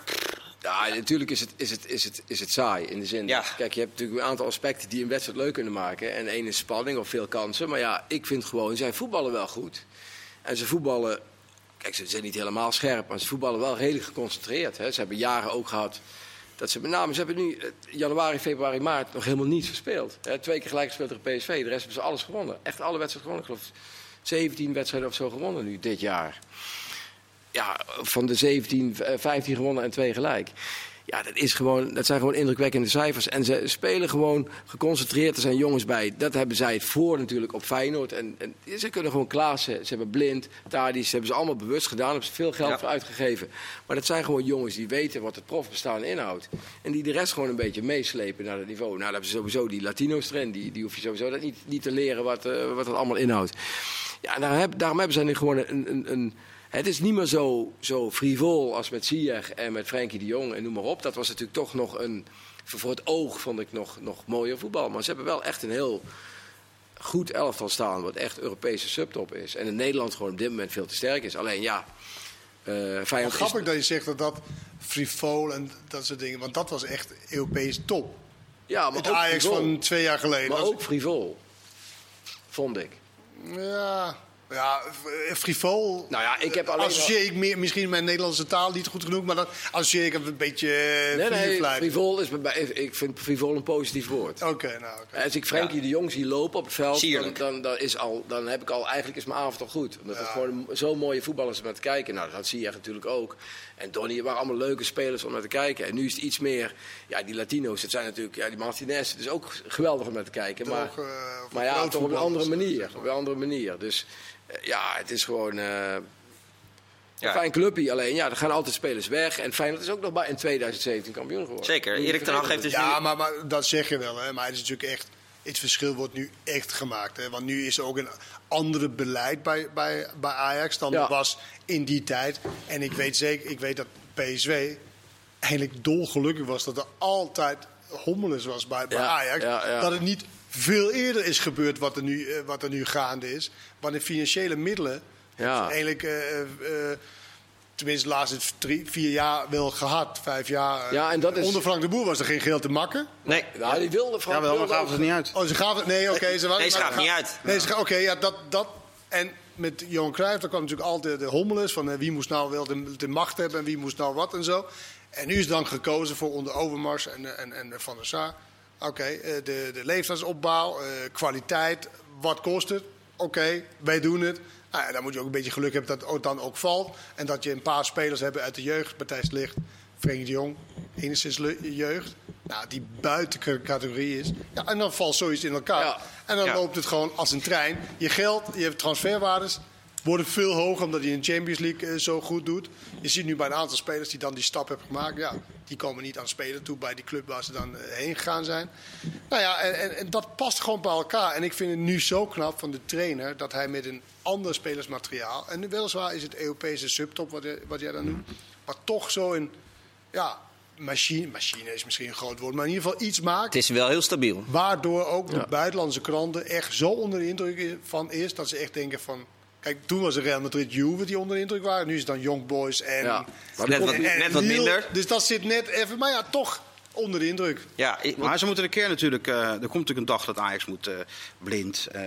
Ja, natuurlijk is het, is, het, is, het, is het saai in de zin. Ja. Kijk, je hebt natuurlijk een aantal aspecten die een wedstrijd leuk kunnen maken. En één is spanning of veel kansen. Maar ja, ik vind gewoon, zij voetballen wel goed. En ze voetballen, kijk, ze zijn niet helemaal scherp, maar ze voetballen wel redelijk geconcentreerd. Hè. Ze hebben jaren ook gehad dat ze met name, ze hebben nu eh, januari, februari, maart nog helemaal niets gespeeld. Hè. Twee keer gelijk gespeeld tegen PSV, de rest hebben ze alles gewonnen. Echt alle wedstrijden gewonnen. Ik geloof 17 wedstrijden of zo gewonnen nu dit jaar ja, van de 17, eh, 15 gewonnen en 2 gelijk. Ja, dat, is gewoon, dat zijn gewoon indrukwekkende cijfers. En ze spelen gewoon geconcentreerd. Er zijn jongens bij. Dat hebben zij het voor natuurlijk op Feyenoord. En, en ze kunnen gewoon klaassen. Ze hebben blind, Tadis. Ze hebben ze allemaal bewust gedaan. Daar hebben ze veel geld Ja. voor uitgegeven. Maar dat zijn gewoon jongens die weten wat het profbestaan inhoudt. En die de rest gewoon een beetje meeslepen naar het niveau. Nou, dan hebben ze sowieso die Latino's erin. Die, die hoef je sowieso dat niet, niet te leren wat, eh, wat het allemaal inhoudt. Ja, en daar heb- daarom hebben ze nu gewoon een... een, een het is niet meer zo, zo frivol als met Ziyech en met Frenkie de Jong en noem maar op. Dat was natuurlijk toch nog een... Voor het oog vond ik nog, nog mooier voetbal. Maar ze hebben wel echt een heel goed elftal staan... wat echt Europese subtop is. En in Nederland gewoon op dit moment veel te sterk is. Alleen ja, eh Wel Feyenoord is... grappig dat je zegt dat dat frivol en dat soort dingen... want dat was echt Europees top. Ja, maar Het Ajax frivol. van twee jaar geleden. Maar was- ook frivol, vond ik. Ja, ja f- frivol. Nou ja, ik heb alleen Associeer ik meer, misschien mijn Nederlandse taal niet goed genoeg, maar dan associeer ik het een beetje eh, Nee, nee, frivol is bij mij... Ik vind frivol een positief woord. Oké, nou oké. Als ik Frenkie de Jong zie lopen op het veld, dan, Sierlijk. dan, dan, is al, dan heb ik al eigenlijk is mijn avond al goed. Omdat het Ja. gewoon zo'n mooie voetballers om naar te kijken. Nou, dat zie je natuurlijk ook. En Donny waren allemaal leuke spelers om naar te kijken. En nu is het iets meer, ja, die Latino's, dat zijn natuurlijk, ja, die Martinez, het is ook geweldig om naar te kijken. Maar, Toch, eh, maar ja, toch op een andere manier. Op een andere manier. Dus eh, ja, het is gewoon. eh, Ja. Een fijn clubje, alleen ja, er gaan altijd spelers weg. En Feyenoord is ook nog maar in 2017 kampioen geworden. zeker. Erik ten Hag heeft dus Ja, nu... maar, maar dat zeg je wel, hè. Maar het is natuurlijk echt... Het verschil wordt nu echt gemaakt. Hè? Want nu is er ook een andere beleid bij, bij, bij Ajax dan Ja. er was in die tijd. En ik weet zeker, ik weet dat PSW eigenlijk dolgelukkig was dat er altijd hommeles was bij, bij Ja, Ajax. ja, ja. Dat het niet veel eerder is gebeurd wat er nu, eh, wat er nu gaande is. Want de financiële middelen Ja. eigenlijk... eh, eh, Tenminste, de laatste drie, vier jaar wel gehad, vijf jaar. Ja, en dat is- Onder Frank de Boer was er geen geld te makken. Nee, Nou, die wilde Frank Ja, wel, maar gaven ze het niet uit. Oh, ze gaven... Nee, oké. ze waren, Nee, ze gaven ga- niet uit. Nee, oké, ja, dat, dat... En met Johan Cruijff, daar kwam natuurlijk altijd de hommeles van wie moest nou wel de, de macht hebben en wie moest nou wat en zo. En nu is dan gekozen voor onder Overmars en, en, en Van der Sar. Oké, eh, de, de leeftijdsopbouw, eh, kwaliteit, wat kost het? Oké, wij doen het. Nou, ja, dan moet je ook een beetje geluk hebben dat het ook dan ook valt. En dat je een paar spelers hebt uit de jeugd. Matthijs de Ligt, Frenkie de Jong, enigszins jeugd. Nou, die buiten ca- categorie is. Ja, en dan valt zoiets in elkaar. Ja. En dan Ja. loopt het gewoon als een trein. Je geld, je hebt transferwaardes worden veel hoger omdat hij in de Champions League eh, zo goed doet. Je ziet nu bij een aantal spelers die dan die stap hebben gemaakt. Ja, die komen niet aan spelen toe bij die club waar ze dan eh, heen gegaan zijn. Nou ja, en, en, en dat past gewoon bij elkaar. En ik vind het nu zo knap van de trainer dat hij met een ander spelersmateriaal. En weliswaar is het Europese subtop wat, jij- wat jij dan noemt. Maar toch zo een ja, machine. Machine is misschien een groot woord, maar in ieder geval iets maakt. Het is wel heel stabiel. Waardoor ook de Ja. buitenlandse kranten echt zo onder de indruk van is dat ze echt denken van... Kijk, toen was het Real Madrid Juve die onder de indruk waren. Nu is het dan Young Boys en... Ja, maar Net wat, net wat Lille. minder. Dus dat zit net even... Maar ja, toch onder de indruk. Ja, ik- Maar ze moeten een keer natuurlijk. eh, er komt natuurlijk een dag dat Ajax moet. eh, blind, eh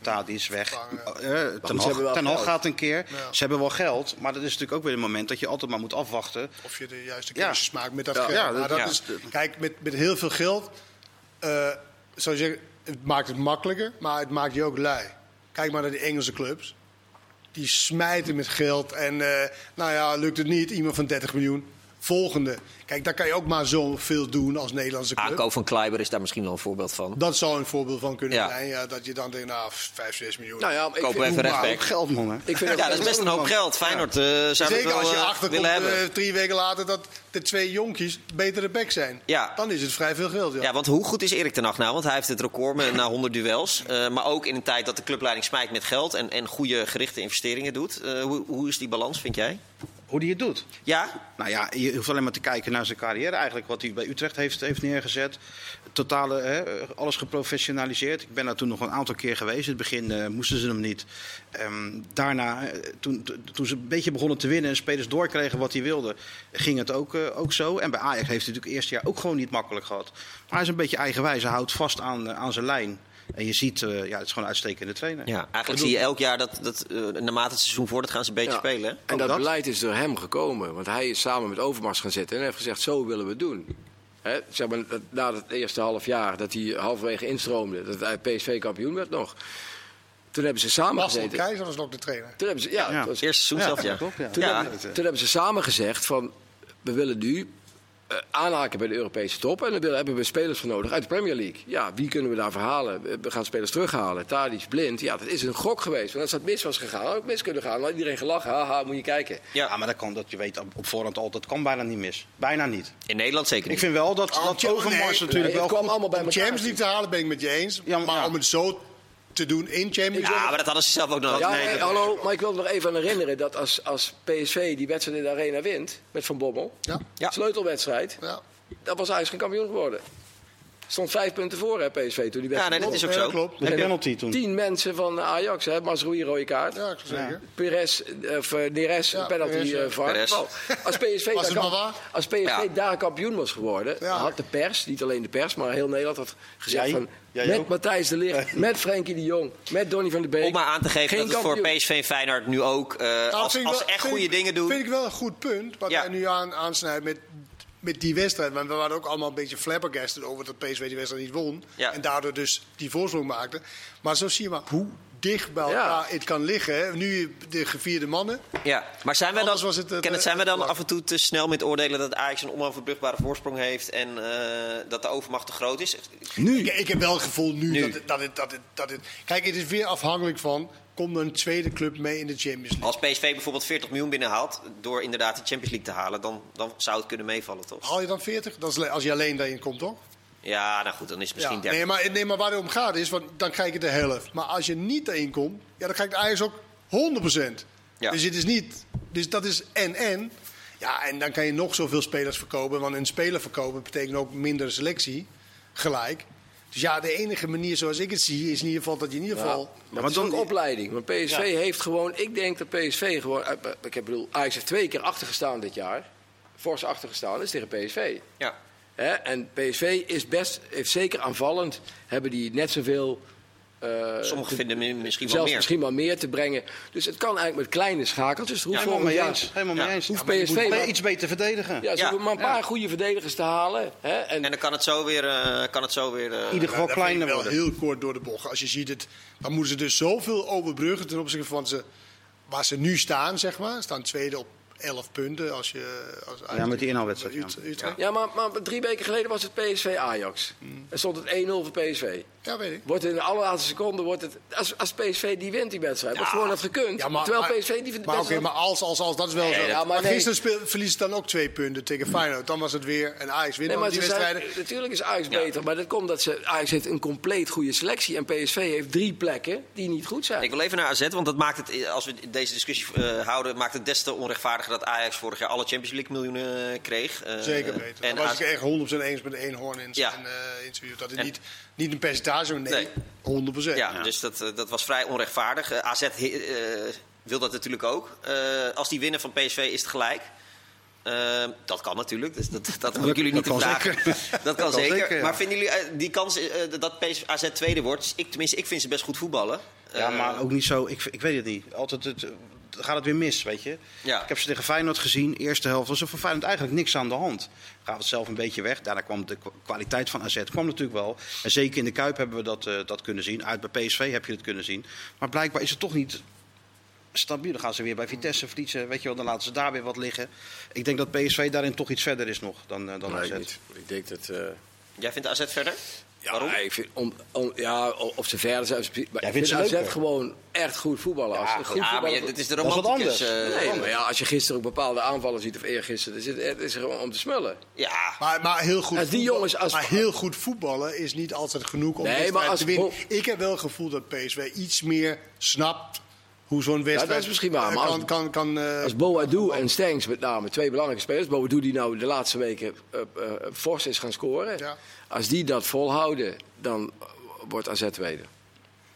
Tadi is weg. Eh ten Hag, Ten Hag gaat een keer. Ja. Ze hebben wel geld. Maar dat is natuurlijk ook weer een moment dat je altijd maar moet afwachten. Of je de juiste Ja. keuzes maakt met dat Ja, geld. ja, dat- dat ja. is, kijk, met, met heel veel geld... eh, zou je zeggen, het maakt het makkelijker, maar het maakt je ook lui. Kijk maar naar die Engelse clubs. Die smijten met geld. En eh, nou ja, lukt het niet, iemand van 30 miljoen. Volgende. Kijk, daar kan je ook maar zoveel doen als Nederlandse club. aankoop van Kleiber is daar misschien wel een voorbeeld van. Dat zou een voorbeeld van kunnen Ja. zijn. Ja, dat je dan denkt, nou, 5, 6 miljoen. Nou ja, ik vind, even Maar rechtsback. ook geld, man. Hè? ik vind het Ja, dat is best een hoop geld. Feyenoord eh, zou Zeker wel als je eh, achterkomt eh, drie weken later dat de twee jonkies betere back zijn. Ja. Dan is het vrij veel geld. Ja. Ja, want hoe goed is Erik ten Hag nou? Want hij heeft het record met na 100 duels. Eh, maar ook in een tijd dat de clubleiding smijt met geld en, en goede gerichte investeringen doet. Eh, hoe, hoe is die balans, vind jij? Hoe die het doet. Ja? Nou ja, je hoeft alleen maar te kijken naar zijn carrière eigenlijk. Wat hij bij Utrecht heeft, heeft neergezet. Totale, hè, alles geprofessionaliseerd. Ik ben daar toen nog een aantal keer geweest. In het begin eh, moesten ze hem niet. Ehm, daarna, eh, toen, toen ze een beetje begonnen te winnen en spelers doorkregen wat hij wilde, ging het ook, eh, ook zo. En bij Ajax heeft hij natuurlijk het eerste jaar ook gewoon niet makkelijk gehad. Maar hij is een beetje eigenwijs. Hij houdt vast aan, aan zijn lijn. En je ziet, eh, ja, het is gewoon een uitstekende trainer. Ja, eigenlijk zie je elk jaar dat, dat eh, naarmate het seizoen voordat gaan ze een beetje Ja. spelen. hè? En dat, dat? beleid is door hem gekomen. Want hij is samen met Overmars gaan zitten en heeft gezegd: zo willen we het doen. Hè, zeg maar, dat- na het eerste half jaar dat hij halverwege instroomde, dat hij PSV kampioen werd nog. Toen hebben ze samen Marcel gezeten. Keizer was nog de trainer. Toen hebben ze, ja, Ja. het was- Eerste seizoen zelf, ja. klopt, ja. toen, Ja. hebben, toen hebben ze samen gezegd van we willen nu aanhaken bij de Europese top. En dan willen- hebben we spelers voor nodig uit de Premier League. Ja, wie kunnen we daar verhalen? We gaan spelers terughalen. Tadic, Blind. Ja, dat is een gok geweest. Want als dat mis was gegaan, had ook mis kunnen gaan. Dan had iedereen gelachen. Haha, moet je kijken. Ja, Ja, maar dat kan, dat je weet op voorhand al, dat kan bijna niet mis. Bijna niet. in Nederland zeker Ik niet. vind wel dat, Oh, dat Overmars nee, natuurlijk Nee, wel kwam goed- allemaal bij Om. Champions League te halen ben ik met je eens. Ja, maar- maar ja. om het zo te doen in Champions League... Ja, maar dat hadden ze zelf ook nog. Ja, nee, hallo, maar ik wil nog even aan herinneren dat als, als PSV die wedstrijd in de Arena wint met Van Bommel, Ja, Ja. sleutelwedstrijd, ja. dat was eigenlijk geen kampioen geworden. Stond vijf punten voor, hè, PSV, toen die Ja, nee, wedstrijd dat is ook Ja, zo. klopt. Een penalty toen. Tien mensen van Ajax, hè, Mazraoui rode kaart. Ja, zeker. Perez, of eh, Neres, Ja, penalty Perez, eh, VAR. Wel, Als PSV, Was daar, het maar kamp- waar? als PSV Ja. daar kampioen was geworden, had de pers, niet alleen de pers, maar heel Nederland had gezegd Jij? van... Jij met ook? Matthijs de Ligt, met Frenkie de Jong, met Donny van der Beek. Om maar aan te geven geen dat het voor. PSV en Feyenoord nu ook, eh, Nou, als, wel- echt goede ik- dingen doen... vind ik wel een goed punt wat Ja. hij nu aan, aansnijdt met, met die wedstrijd. Want we waren ook allemaal een beetje flabbergasted over dat PSV die wedstrijd niet won. Ja. En daardoor dus die voorsprong maakte. Maar zo zie je maar hoe dicht bij Ja. elkaar het kan liggen. Hè. Nu de gevierde mannen. Ja, maar zijn wij dan, was het, eh, Kenneth, zijn wij dan af en toe te snel met oordelen dat Ajax een onoverbrugbare voorsprong heeft en eh, dat de overmacht te groot is? Ik, ik heb wel het gevoel nu, Nu. Dat, dat, het, dat, het, dat het... Kijk, het is weer afhankelijk van... Komt een tweede club mee in de Champions League? Als PSV bijvoorbeeld 40 miljoen binnenhaalt door inderdaad de Champions League te halen, dan, dan zou het kunnen meevallen, toch? Haal je dan 40? Dat is als je alleen daarin komt, toch? Ja, nou goed, dan is het misschien Ja, 30. nee, maar, nee, maar waar het om gaat is, want dan krijg je de helft. Maar als je niet erin komt, ja, dan krijgt Ajax ook 100%. Ja. Dus het is niet, dus dat is en-en. Ja, en dan kan je nog zoveel spelers verkopen. Want een speler verkopen betekent ook minder selectie, gelijk. Dus ja, de enige manier zoals ik het zie, is in ieder geval dat je in ieder Ja, geval... maar maar het is dan- ook opleiding. Want PSV Ja. heeft gewoon... Ik denk dat PSV gewoon... eh, Ik heb bedoel, Ajax heeft twee keer achtergestaan dit jaar. Fors achtergestaan, is tegen PSV. Ja. Hè? En PSV is best, heeft zeker aanvallend, hebben die net zoveel. Eh, Sommigen te- vinden mi- misschien wel zelfs meer. misschien wel meer te brengen. Dus het kan eigenlijk met kleine schakeltjes. Er hoeft Helemaal mee eens. Helemaal mee Ja. eens. Hoeft PSV moet maar- iets beter verdedigen. Ja, ze Ja. hoeven maar een paar goede verdedigers te halen. Hè? En, En dan kan het zo weer, eh, kan het zo weer eh, In ieder geval Ja, ik kleiner wel worden. heel kort door de bocht. Als je ziet het, dan moeten ze dus zoveel overbruggen ten opzichte van ze, waar ze nu staan, zeg maar. Ze staan tweede op 11 punten. Als je, als Ja, met die inhaalwedstrijd, ja. Ut- Utrecht. ja, maar, maar drie weken geleden was het PSV-Ajax. En stond het 1-0 voor PSV. Ja, weet ik. Wordt in de allerlaatste seconde, wordt het, als, als PSV die wint die wedstrijd, wordt gewoon had gekund. Ja, maar, terwijl PSV die Maar oké, maar als, als, als, dat is wel zo. ja, maar maar nee. gisteren speel, verliezen ze dan ook twee punten tegen Feyenoord. Dan was het weer en Ajax Nee, maar die zijn, wedstrijden. natuurlijk is Ajax beter, maar dat komt dat ze, Ajax heeft een compleet goede selectie en PSV heeft drie plekken die niet goed zijn. Ik wil even naar AZ, want dat maakt het, als we deze discussie eh, houden, maakt het des te onrechtvaardiger dat Ajax vorig jaar alle Champions League miljoenen kreeg. Eh, Zeker weten. En was ik echt 100% eens met Eenhoorn in Ja. zijn eh, interview. Dat het niet, niet een percentage, maar nee, Nee. 100%. Ja, dus dat, eh, dat was vrij onrechtvaardig. Eh, AZ eh, wil dat natuurlijk ook. Eh, als die winnen van PSV is het gelijk. Eh, dat kan natuurlijk, dus dat, dat moet ik jullie niet dat te kan vragen. zeker. Dat kan kan zeker. zeker, ja. Maar vinden jullie eh, die kans eh, dat PSV AZ tweede wordt? Ik, tenminste, ik vind ze best goed voetballen. Ja, Eh, maar ook niet zo. Ik, ik weet het niet. Altijd het, gaat het weer mis, weet je. Ja. Ik heb ze tegen Feyenoord gezien. Eerste helft was er voor Feyenoord eigenlijk niks aan de hand. Gaat het zelf een beetje weg. Daarna kwam de kwa- kwaliteit van AZ kwam natuurlijk wel. En zeker in de Kuip hebben we dat, eh, dat kunnen zien. Uit bij PSV heb je het kunnen zien. Maar blijkbaar is het toch niet stabiel. Dan gaan ze weer bij Vitesse verliezen. Weet je wel, dan laten ze daar weer wat liggen. Ik denk dat PSV daarin toch iets verder is nog dan, eh, dan Nee, AZ. ik niet. Ik denk dat... eh, Jij vindt AZ verder? Ja, Waarom? Ik vind, om, om- ja, of ze verder zijn. Maar Jij ik vindt vind ze AZ gewoon echt goed voetballen. Als ze goed Ja, maar voetballen- dit is de Dat is wat romanticus. anders. eh, Nee, maar ja, als je gisteren ook bepaalde aanvallen ziet, of eergisteren, zit- het is gewoon om te smullen. ja, Maar, maar, heel goed Als die voetbal- jongens als- maar heel goed voetballen is niet altijd genoeg om Nee, maar als- te winnen. Ik heb wel het gevoel dat PSV iets meer snapt hoe zo'n wedstrijd dat is misschien waar, maar kan, als- kan, kan, eh, Als Boadu en Stengs met name, twee belangrijke spelers. Boadu die nou de laatste weken eh, eh, fors is gaan scoren. Ja. Als die dat volhouden, dan wordt AZ tweede.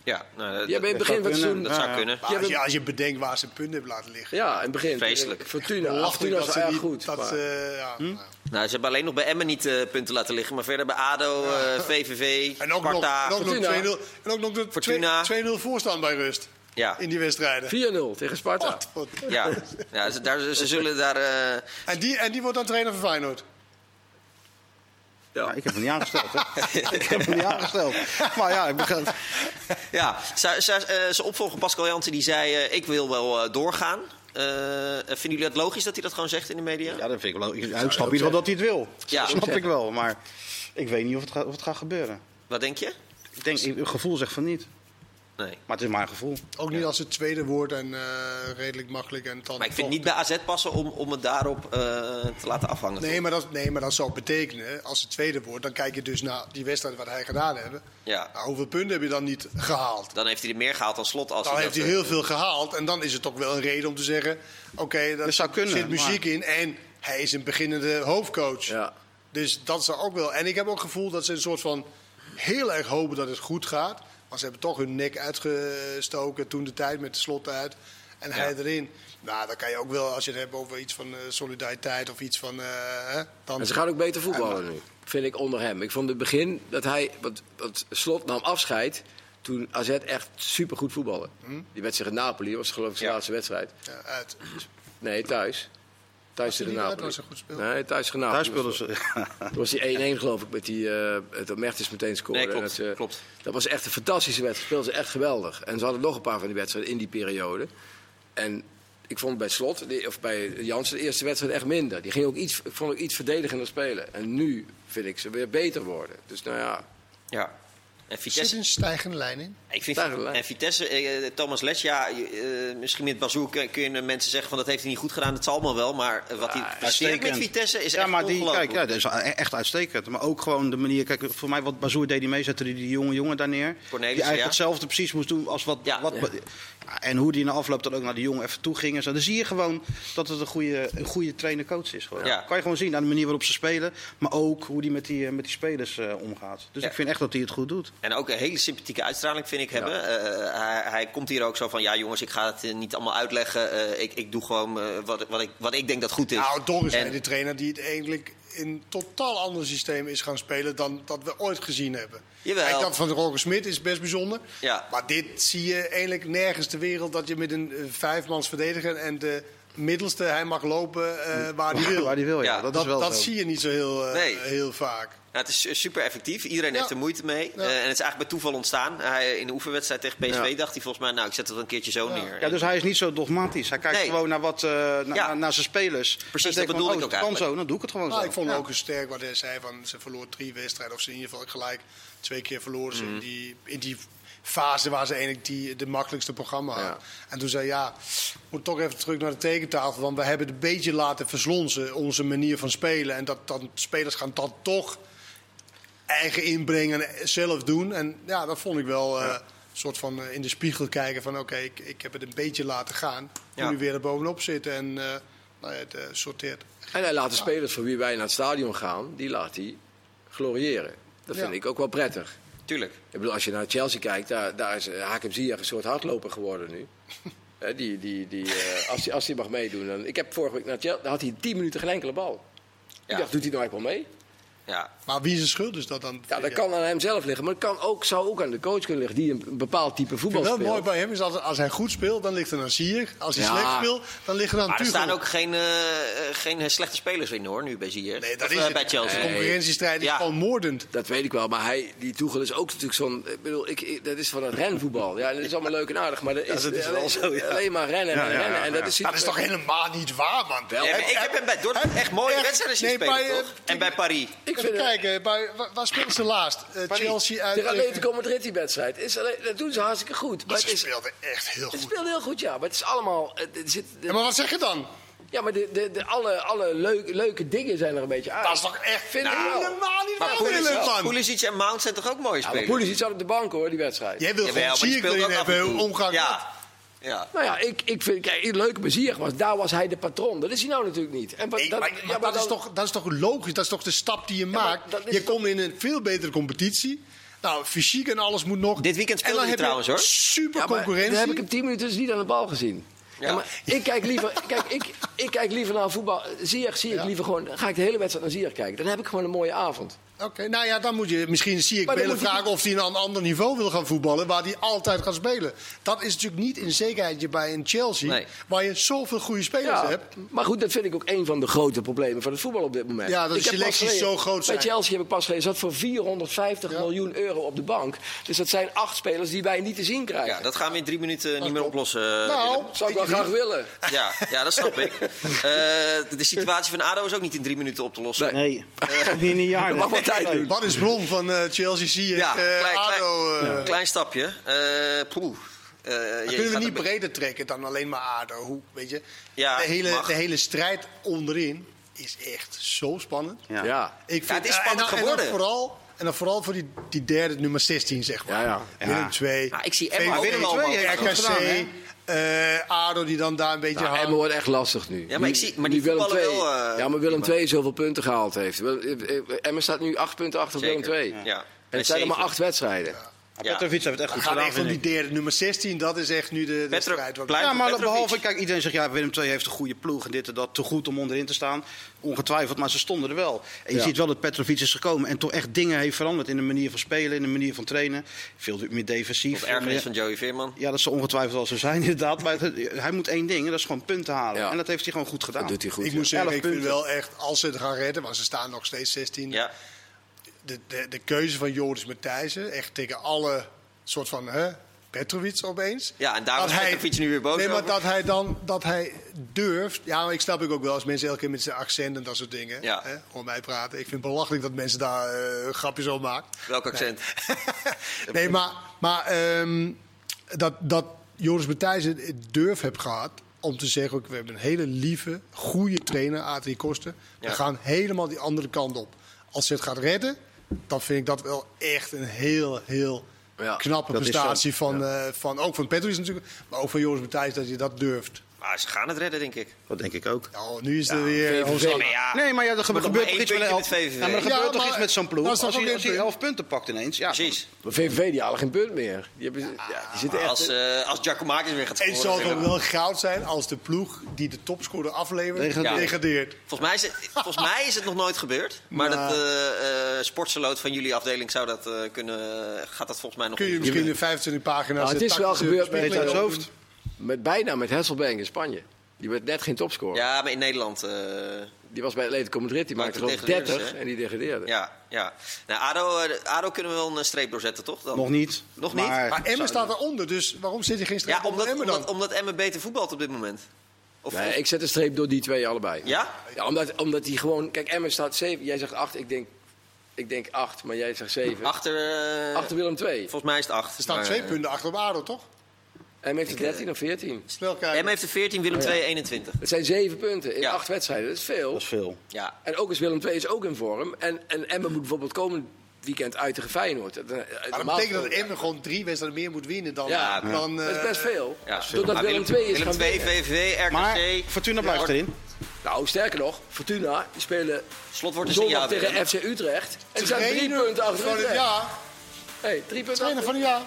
ja nou, dat, hebben in het begin van het zou seizoen... dat Ja, zou ja. kunnen. Ja, als, je, als je bedenkt waar ze punten hebben laten liggen. Ja, in het begin. Vreselijk. Fortuna, Fortuna was erg goed. Dat, maar- eh, ja, nou. Nou, ze hebben alleen nog bij Emmen niet eh, punten laten liggen. Maar verder bij ADO, eh, VVV, En ook nog, Sparta. en ook nog Fortuna. 2-0 en ook nog de Fortuna. 2-0 voorstaan bij rust Ja, in die wedstrijden. 4-0 tegen Sparta. Wat, wat. ja. ja ze, daar, ze zullen daar... eh, En, die, en die wordt dan trainer van Feyenoord. Ja, ik heb hem niet aangesteld. Hè. ik heb hem niet aangesteld. Maar ja, ik begrijp. ja, Zij- zij- eh, zijn opvolger Pascal Jansen die zei... eh, ik wil wel eh, doorgaan. Eh, vinden jullie het logisch dat hij dat gewoon zegt in de media? Ja, dat vind ik wel. Ik, ik snap in ieder geval dat hij het wil. Ja. dat snap ik wel. Maar ik weet niet of het gaat, of het gaat gebeuren. Wat denk je? Ik denk, het gevoel zegt van niet. Nee. Maar het is een gevoel. Ook niet als het tweede woord en eh, redelijk makkelijk. En dan Maar ik vind het niet bij AZ passen om, om het daarop eh, te laten afhangen. Nee maar, dat, nee, maar dat zou betekenen, als het tweede wordt, dan kijk je dus naar die wedstrijd wat hij gedaan heeft. Ja. Nou, hoeveel punten heb je dan niet gehaald? Dan heeft hij er meer gehaald dan slot. Als Dan hij heeft hij eh, heel veel gehaald en dan is het toch wel een reden om te zeggen: oké, daar Dat zou kunnen, zit muziek in en hij is een beginnende hoofdcoach. Ja. Dus dat zou ook wel. En ik heb ook het gevoel dat ze een soort van heel erg hopen dat het goed gaat. Maar ze hebben toch hun nek uitgestoken toen de tijd met de slot uit. En hij erin. Nou, dan kan je ook wel, als je het hebt over iets van eh, solidariteit of iets van. hè, dan, En ze gaan ook beter voetballen nu, vind ik onder hem. Ik vond het begin dat hij, wat, wat Slot nam afscheid, toen AZ echt supergoed voetballen. Die wedstrijd in Napoli was geloof ik zijn Ja. laatste wedstrijd. ja, uit. Nee, thuis. Thuis tegen? Napoli. Was hij goed speeld? Nee, thuis tegen Napoli. Daar speelden ze. Toen was die 1-1 geloof ik met die, eh dat Mertens meteen scoorde. Nee, klopt, dat, ze- klopt. Dat was echt een fantastische wedstrijd. Speelden ze echt geweldig. En ze hadden nog een paar van die wedstrijden in die periode. En ik vond bij Slot, of bij Jansen, de eerste wedstrijd echt minder. Die ging ook iets, ik vond ook iets verdedigender spelen. En nu vind ik ze weer beter worden. Dus nou ja, Ja. En Zit Vitesse... een stijgende lijn in? Ik vind, gelijk. en Vitesse, eh, Thomas Les, ja, eh, misschien met Bazoer kun- kunnen mensen zeggen van dat heeft hij niet goed gedaan. Dat zal allemaal wel, maar eh, wat hij presteert met. Vitesse is ja, echt maar die, ongelooflijk. kijk, ja, dat is e- echt uitstekend. Maar ook gewoon de manier, kijk, voor mij wat Bazoer deed hij mee, zette die jonge jongen daar neer. Die eigenlijk ja. hetzelfde precies moest doen als wat... Ja. wat Ja. Ja, en hoe die na afloop dan ook naar die jongen even toe ging. En zo. Dan zie je gewoon dat het een goede, een goede trainer-coach is. Gewoon. Ja. Kan je gewoon zien aan de manier waarop ze spelen. Maar ook hoe die met die, eh, met die spelers eh, omgaat. Dus Ja. ik vind echt dat hij het goed doet. En ook een hele sympathieke uitstraling vind ik hebben. Eh, hij, hij komt hier ook zo van, ja jongens, ik ga het niet allemaal uitleggen. Eh, ik, ik doe gewoon wat, wat, ik, wat ik denk dat goed is. Nou, toch is En- hij de trainer die het eigenlijk in een totaal ander systeem is gaan spelen dan dat we ooit gezien hebben. Jawel. Kijk, dat van Roger Smit is best bijzonder. Ja. Maar dit zie je eigenlijk nergens ter wereld dat je met een eh, vijfmans verdediger en de middelste hij mag lopen eh, waar hij wil. Waar hij wil, ja. Ja, dat, dat is wel dat zo. zie je niet zo heel, eh, Nee. heel vaak. Ja, het is super effectief. Iedereen Ja. heeft er moeite mee. Ja. Eh, en het is eigenlijk bij toeval ontstaan. Hij, in de oefenwedstrijd tegen PSV Ja. dacht hij volgens mij, nou ik zet het een keertje zo neer. Ja, dus hij is niet zo dogmatisch. Hij kijkt Nee. gewoon naar, wat, eh, na- Ja. naar, zijn spelers. Precies, dat denkt van, bedoelde oh, ik ook het kan eigenlijk. zo, dan doe ik het gewoon Nou, zo. ik vond Ja. ook een sterk wat hij zei van ze verloor drie wedstrijden of ze in ieder geval gelijk twee keer verloren ze in, die, in die fase waar ze eigenlijk die, de makkelijkste programma. Ja. En toen zei ja, moet toch even terug naar de tekentafel, want we hebben het een beetje laten verslonsen onze manier van spelen en dat dan spelers gaan dan toch eigen inbrengen en zelf doen en ja, dat vond ik wel. eh, een soort van eh, in de spiegel kijken van oké, ik, ik heb het een beetje laten gaan. Ja. Nu weer er bovenop zitten en eh, nou ja, het sorteert. En hij laat de spelers voor wie wij naar het stadion gaan, die laat hij gloriëren. Dat vind Ja. ik ook wel prettig. Tuurlijk. Ik bedoel, als je naar Chelsea kijkt, daar, daar is eh, Hakim Ziyech een soort hardloper geworden nu. Die, die, die, eh, als hij als mag meedoen. Dan, ik heb vorige week naar Chelsea, daar had hij 10 minuten geen enkele bal. Ja. Ik dacht, doet hij nou eigenlijk wel mee? Ja. Maar wie zijn schuld is dat dan? Ja, dat kan aan hem zelf liggen. Maar het kan ook, zou ook aan de coach kunnen liggen, die een bepaald type voetbal speelt. mooi bij hem is als, als hij goed speelt, dan ligt er een Sier. Als hij Ja. slecht speelt, dan liggen er een Maar er staan ook geen, eh, eh, geen slechte spelers in hoor, nu bij Zier. Nee, dat Of, is eh, het. bij Chelsea. De concurrentiestrijd is Ja. gewoon moordend. Dat weet ik wel, maar hij, die Tuchel is ook natuurlijk zo'n... Ik bedoel, ik, ik- dat is van het renvoetbal. Ja, dat is allemaal leuk en aardig, maar dat is, dat is wel alleen, zo, ja. alleen maar rennen en Ja, ja, rennen. ja, En dat ja. is, Dat is toch helemaal niet waar, man? Ja, ik heb hem bij Dortmund echt mooie wedstrijden zien Nee, spelen, bij, eh, toch? En bij Paris. Ik Even kijken, bij, waar, speelden ze laatst? Eh, Chelsea uit... Eh, Atletico Madrid die wedstrijd. Is alleen, dat doen ze hartstikke goed. Maar Ze is, speelden echt heel het goed. speelt heel goed, ja. Maar het is allemaal... Het, het zit, de- Ja, maar wat zeg je dan? ja, maar de, de, de, alle, alle leuke, leuke dingen zijn er een beetje uit. Dat is toch echt Vind ik wel. helemaal niet Maar waar, Pulisic, Willem, man. Pulisic en Mount zijn toch ook mooie Ja, maar spelers? Pulisic zat op de bank hoor, die wedstrijd. Jij wil gewoon speelt erin ook af en hebben, toe. omgang met. Ja. Ja. Nou ja, ik, ik vind, kijk, leuk plezier was, daar was hij de patron. Dat is hij nou natuurlijk niet. En wat- Nee, dat- maar, ja, maar maar dat, is toch, dat is toch logisch? Dat is toch de stap die je maakt? Je toch- komt in een veel betere competitie. Nou, fysiek en alles moet nog. Dit weekend en speelde hij trouwens, hoor. Super Ja, maar concurrentie. Dan heb ik hem 10 minuten dus niet aan de bal gezien. Ja. Ja. maar ik kijk liever, kijk, ik, ik kijk liever naar voetbal. Zie ik, zie ik Ja. liever gewoon. Dan ga ik de hele wedstrijd naar Ziyech kijken. Dan heb ik gewoon een mooie avond. Oké, nou ja, dan moet je misschien zie ik willen je- vragen of hij naar een ander niveau wil gaan voetballen, waar hij altijd gaat spelen. Dat is natuurlijk niet in zekerheid bij een Chelsea, Nee. waar je zoveel goede spelers Ja, hebt. maar goed, dat vind ik ook een van de grote problemen van het voetbal op dit moment. Ja, dat de Ik heb pas selecties zo groot zijn. Bij Chelsea heb ik pas gelezen, zat voor 450 Ja. miljoen euro op de bank. Dus dat zijn acht spelers die wij niet te zien krijgen. Ja, dat gaan we in drie minuten niet meer oplossen. Nou, Willem. Zou ik wel graag willen. Ja, ja, dat snap ik. Eh, de situatie van ADO is ook niet in drie minuten op te lossen. Nee. Nee, niet in een jaar. Tijd doen. Wat is bron van eh, Chelsea? Zie je Ja, eh, klein, klein, ADO? eh, klein stapje. Eh poeh. Eh, je Kunnen we niet breder trekken dan alleen maar ADO? Hoe, weet je? Ja, de, hele, mag. de hele strijd onderin is echt zo spannend. Ja. Ja. Ik Ja, het is eh, spannend en dan, geworden. En dan vooral, en dan vooral voor die, die derde, nummer 16, zeg maar. Ja, ja. Willem 2. Ja, ik zie Emma ook Willem wel, II man. heeft het goed gedaan, eh, ADO die dan daar een beetje Nou, hangt. Emmen wordt echt lastig nu. Ja, maar ik zie- maar die Willem II- wel, eh, ja, maar Willem. 2 zoveel punten gehaald heeft. Eh, Emmen staat nu acht punten achter Willem. 2. Ja. En het zijn er maar acht wedstrijden. Ja. Petrovic heeft het echt goed gedaan, echt van die derde, nummer 16. Dat is echt nu de, de Petro- strijd. Ja, maar Petrovic. behalve, kijk, iedereen zegt ja, Willem II heeft een goede ploeg en dit en dat, te goed om onderin te staan. Ongetwijfeld, maar ze stonden er wel. En je Ja. ziet wel dat Petrovic is gekomen en toch echt dingen heeft veranderd in de manier van spelen, in de manier van trainen. Veel meer defensief. Of ergernis van Joey Veerman. Ja, dat zal ongetwijfeld wel zo zijn, inderdaad. Maar het- hij moet één ding, en dat is gewoon punten halen. Ja. En dat heeft hij gewoon goed gedaan. Dat doet hij goed. ik ja. moet zeggen, ik vind wel echt, als ze het gaan redden, maar ze staan nog steeds 16. Ja. De, de, de keuze van Joris Matthijssen, echt tegen alle soort van hè, Petrovic opeens. Ja, en daar Dat was Petrovic nu weer boos Nee, maar over. dat hij dan dat hij durft. Ja, maar ik snap ik ook wel als mensen elke keer met zijn accent en dat soort dingen Ja. hè, hoor mij praten. Ik vind het belachelijk dat mensen daar eh, grapjes over maken. Welk accent? nee, maar, maar ehm, dat, dat Joris Matthijssen het durf heeft gehad om te zeggen... ook, we hebben een hele lieve, goede trainer, Adrie Koster. We Ja. gaan helemaal die andere kant op. Als ze het gaat redden, dan vind ik dat wel echt een heel, heel Ja, knappe prestatie van, eh, van... Ook van Petrovic natuurlijk, maar ook van Joris Matthijssen dat je dat durft. Maar ze gaan het redden, denk ik. Dat denk ik ook. Nou, nu is er weer... VVV. Hosanna. Maar ja, Nee, maar ja, er gebeurt, toch iets met, elf. Ja, maar er Ja, gebeurt toch iets met zo'n ploeg. Als hij, als elf punten pakt ineens. Ja, precies. Maar VVV die halen geen punt meer. Die, hebben, ja, die zitten echt... Als, eh als Giacomakis weer gaat En het scoren. zal toch dan- wel goud zijn als de ploeg die de topscorer aflevert, Degradeert. degradeert. Volgens mij, is het, volgens mij is het nog nooit gebeurd. Maar Nou. dat eh eh sportseloot van jullie afdeling zou dat eh, kunnen. Gaat dat volgens mij nog Kun je misschien in 25 pagina's... Nou, het de is wel gebeurd met- doen? hoofd? Met, bijna met Hasselbank in Spanje. Die werd net geen topscorer. Ja, maar in Nederland. eh, Die was bij Atletico Madrid. Die Maar maakte geloof degradeerden 30 ze, hè? en die degradeerde. ja, ja. Nou, ADO, eh, ADO kunnen we wel een streep doorzetten, toch? Dan? Nog niet. Nog niet? Maar, Maar Emmen staat eronder, dus waarom zit er geen streep Ja, onder omdat, Emmen dan? omdat, omdat Emmen beter voetbalt op dit moment. Of, Nee, ik zet een streep door die twee allebei. Ja? Ja, omdat, omdat die gewoon... Kijk, Emmen staat 7. Jij zegt 8. Ik denk, ik denk 8, maar jij zegt 7. Achter, eh, Achter Willem 2. Volgens mij is het 8. Er staan twee punten achter op ADO, toch? Emmen heeft er 13 of 14. Snel kijken. Emmen heeft er 14, Willem 2 21. Het zijn 7 punten in Ja. 8 wedstrijden. Dat is veel. dat is veel. Ja. En ook is Willem 2 is ook in vorm. En, en Emmen moet bijvoorbeeld komend weekend uit tegen Feyenoord. Dat, Maar dat betekent dat Emmen gewoon drie wedstrijden meer moet winnen dan... Ja, dan dat is eh, best veel. Ja. Doordat Willem 2 is Willem gaan 2, winnen. VVV, RKC. Maar Fortuna blijft Ja, erin. Nou, sterker nog, Fortuna, die spelen Slot wordt zondag jaar tegen. FC Utrecht. En die zijn drie punten achter van het Utrecht. jaar. Hey, drie punten Trainer van het jaar.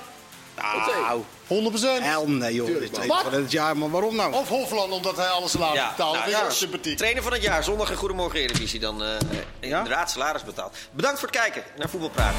Nou, 100%. hel nee joh. Tuurlijk, Dit Wat? van het jaar, maar waarom nou? Of Hofland, omdat hij alle salaris Ja, betaalt. nou, dat is ja. sympathiek. Trainer van het jaar, zondag een Goedemorgen Eredivisie. Dan eh, inderdaad salaris betaald. Bedankt voor het kijken naar Voetbalpraat.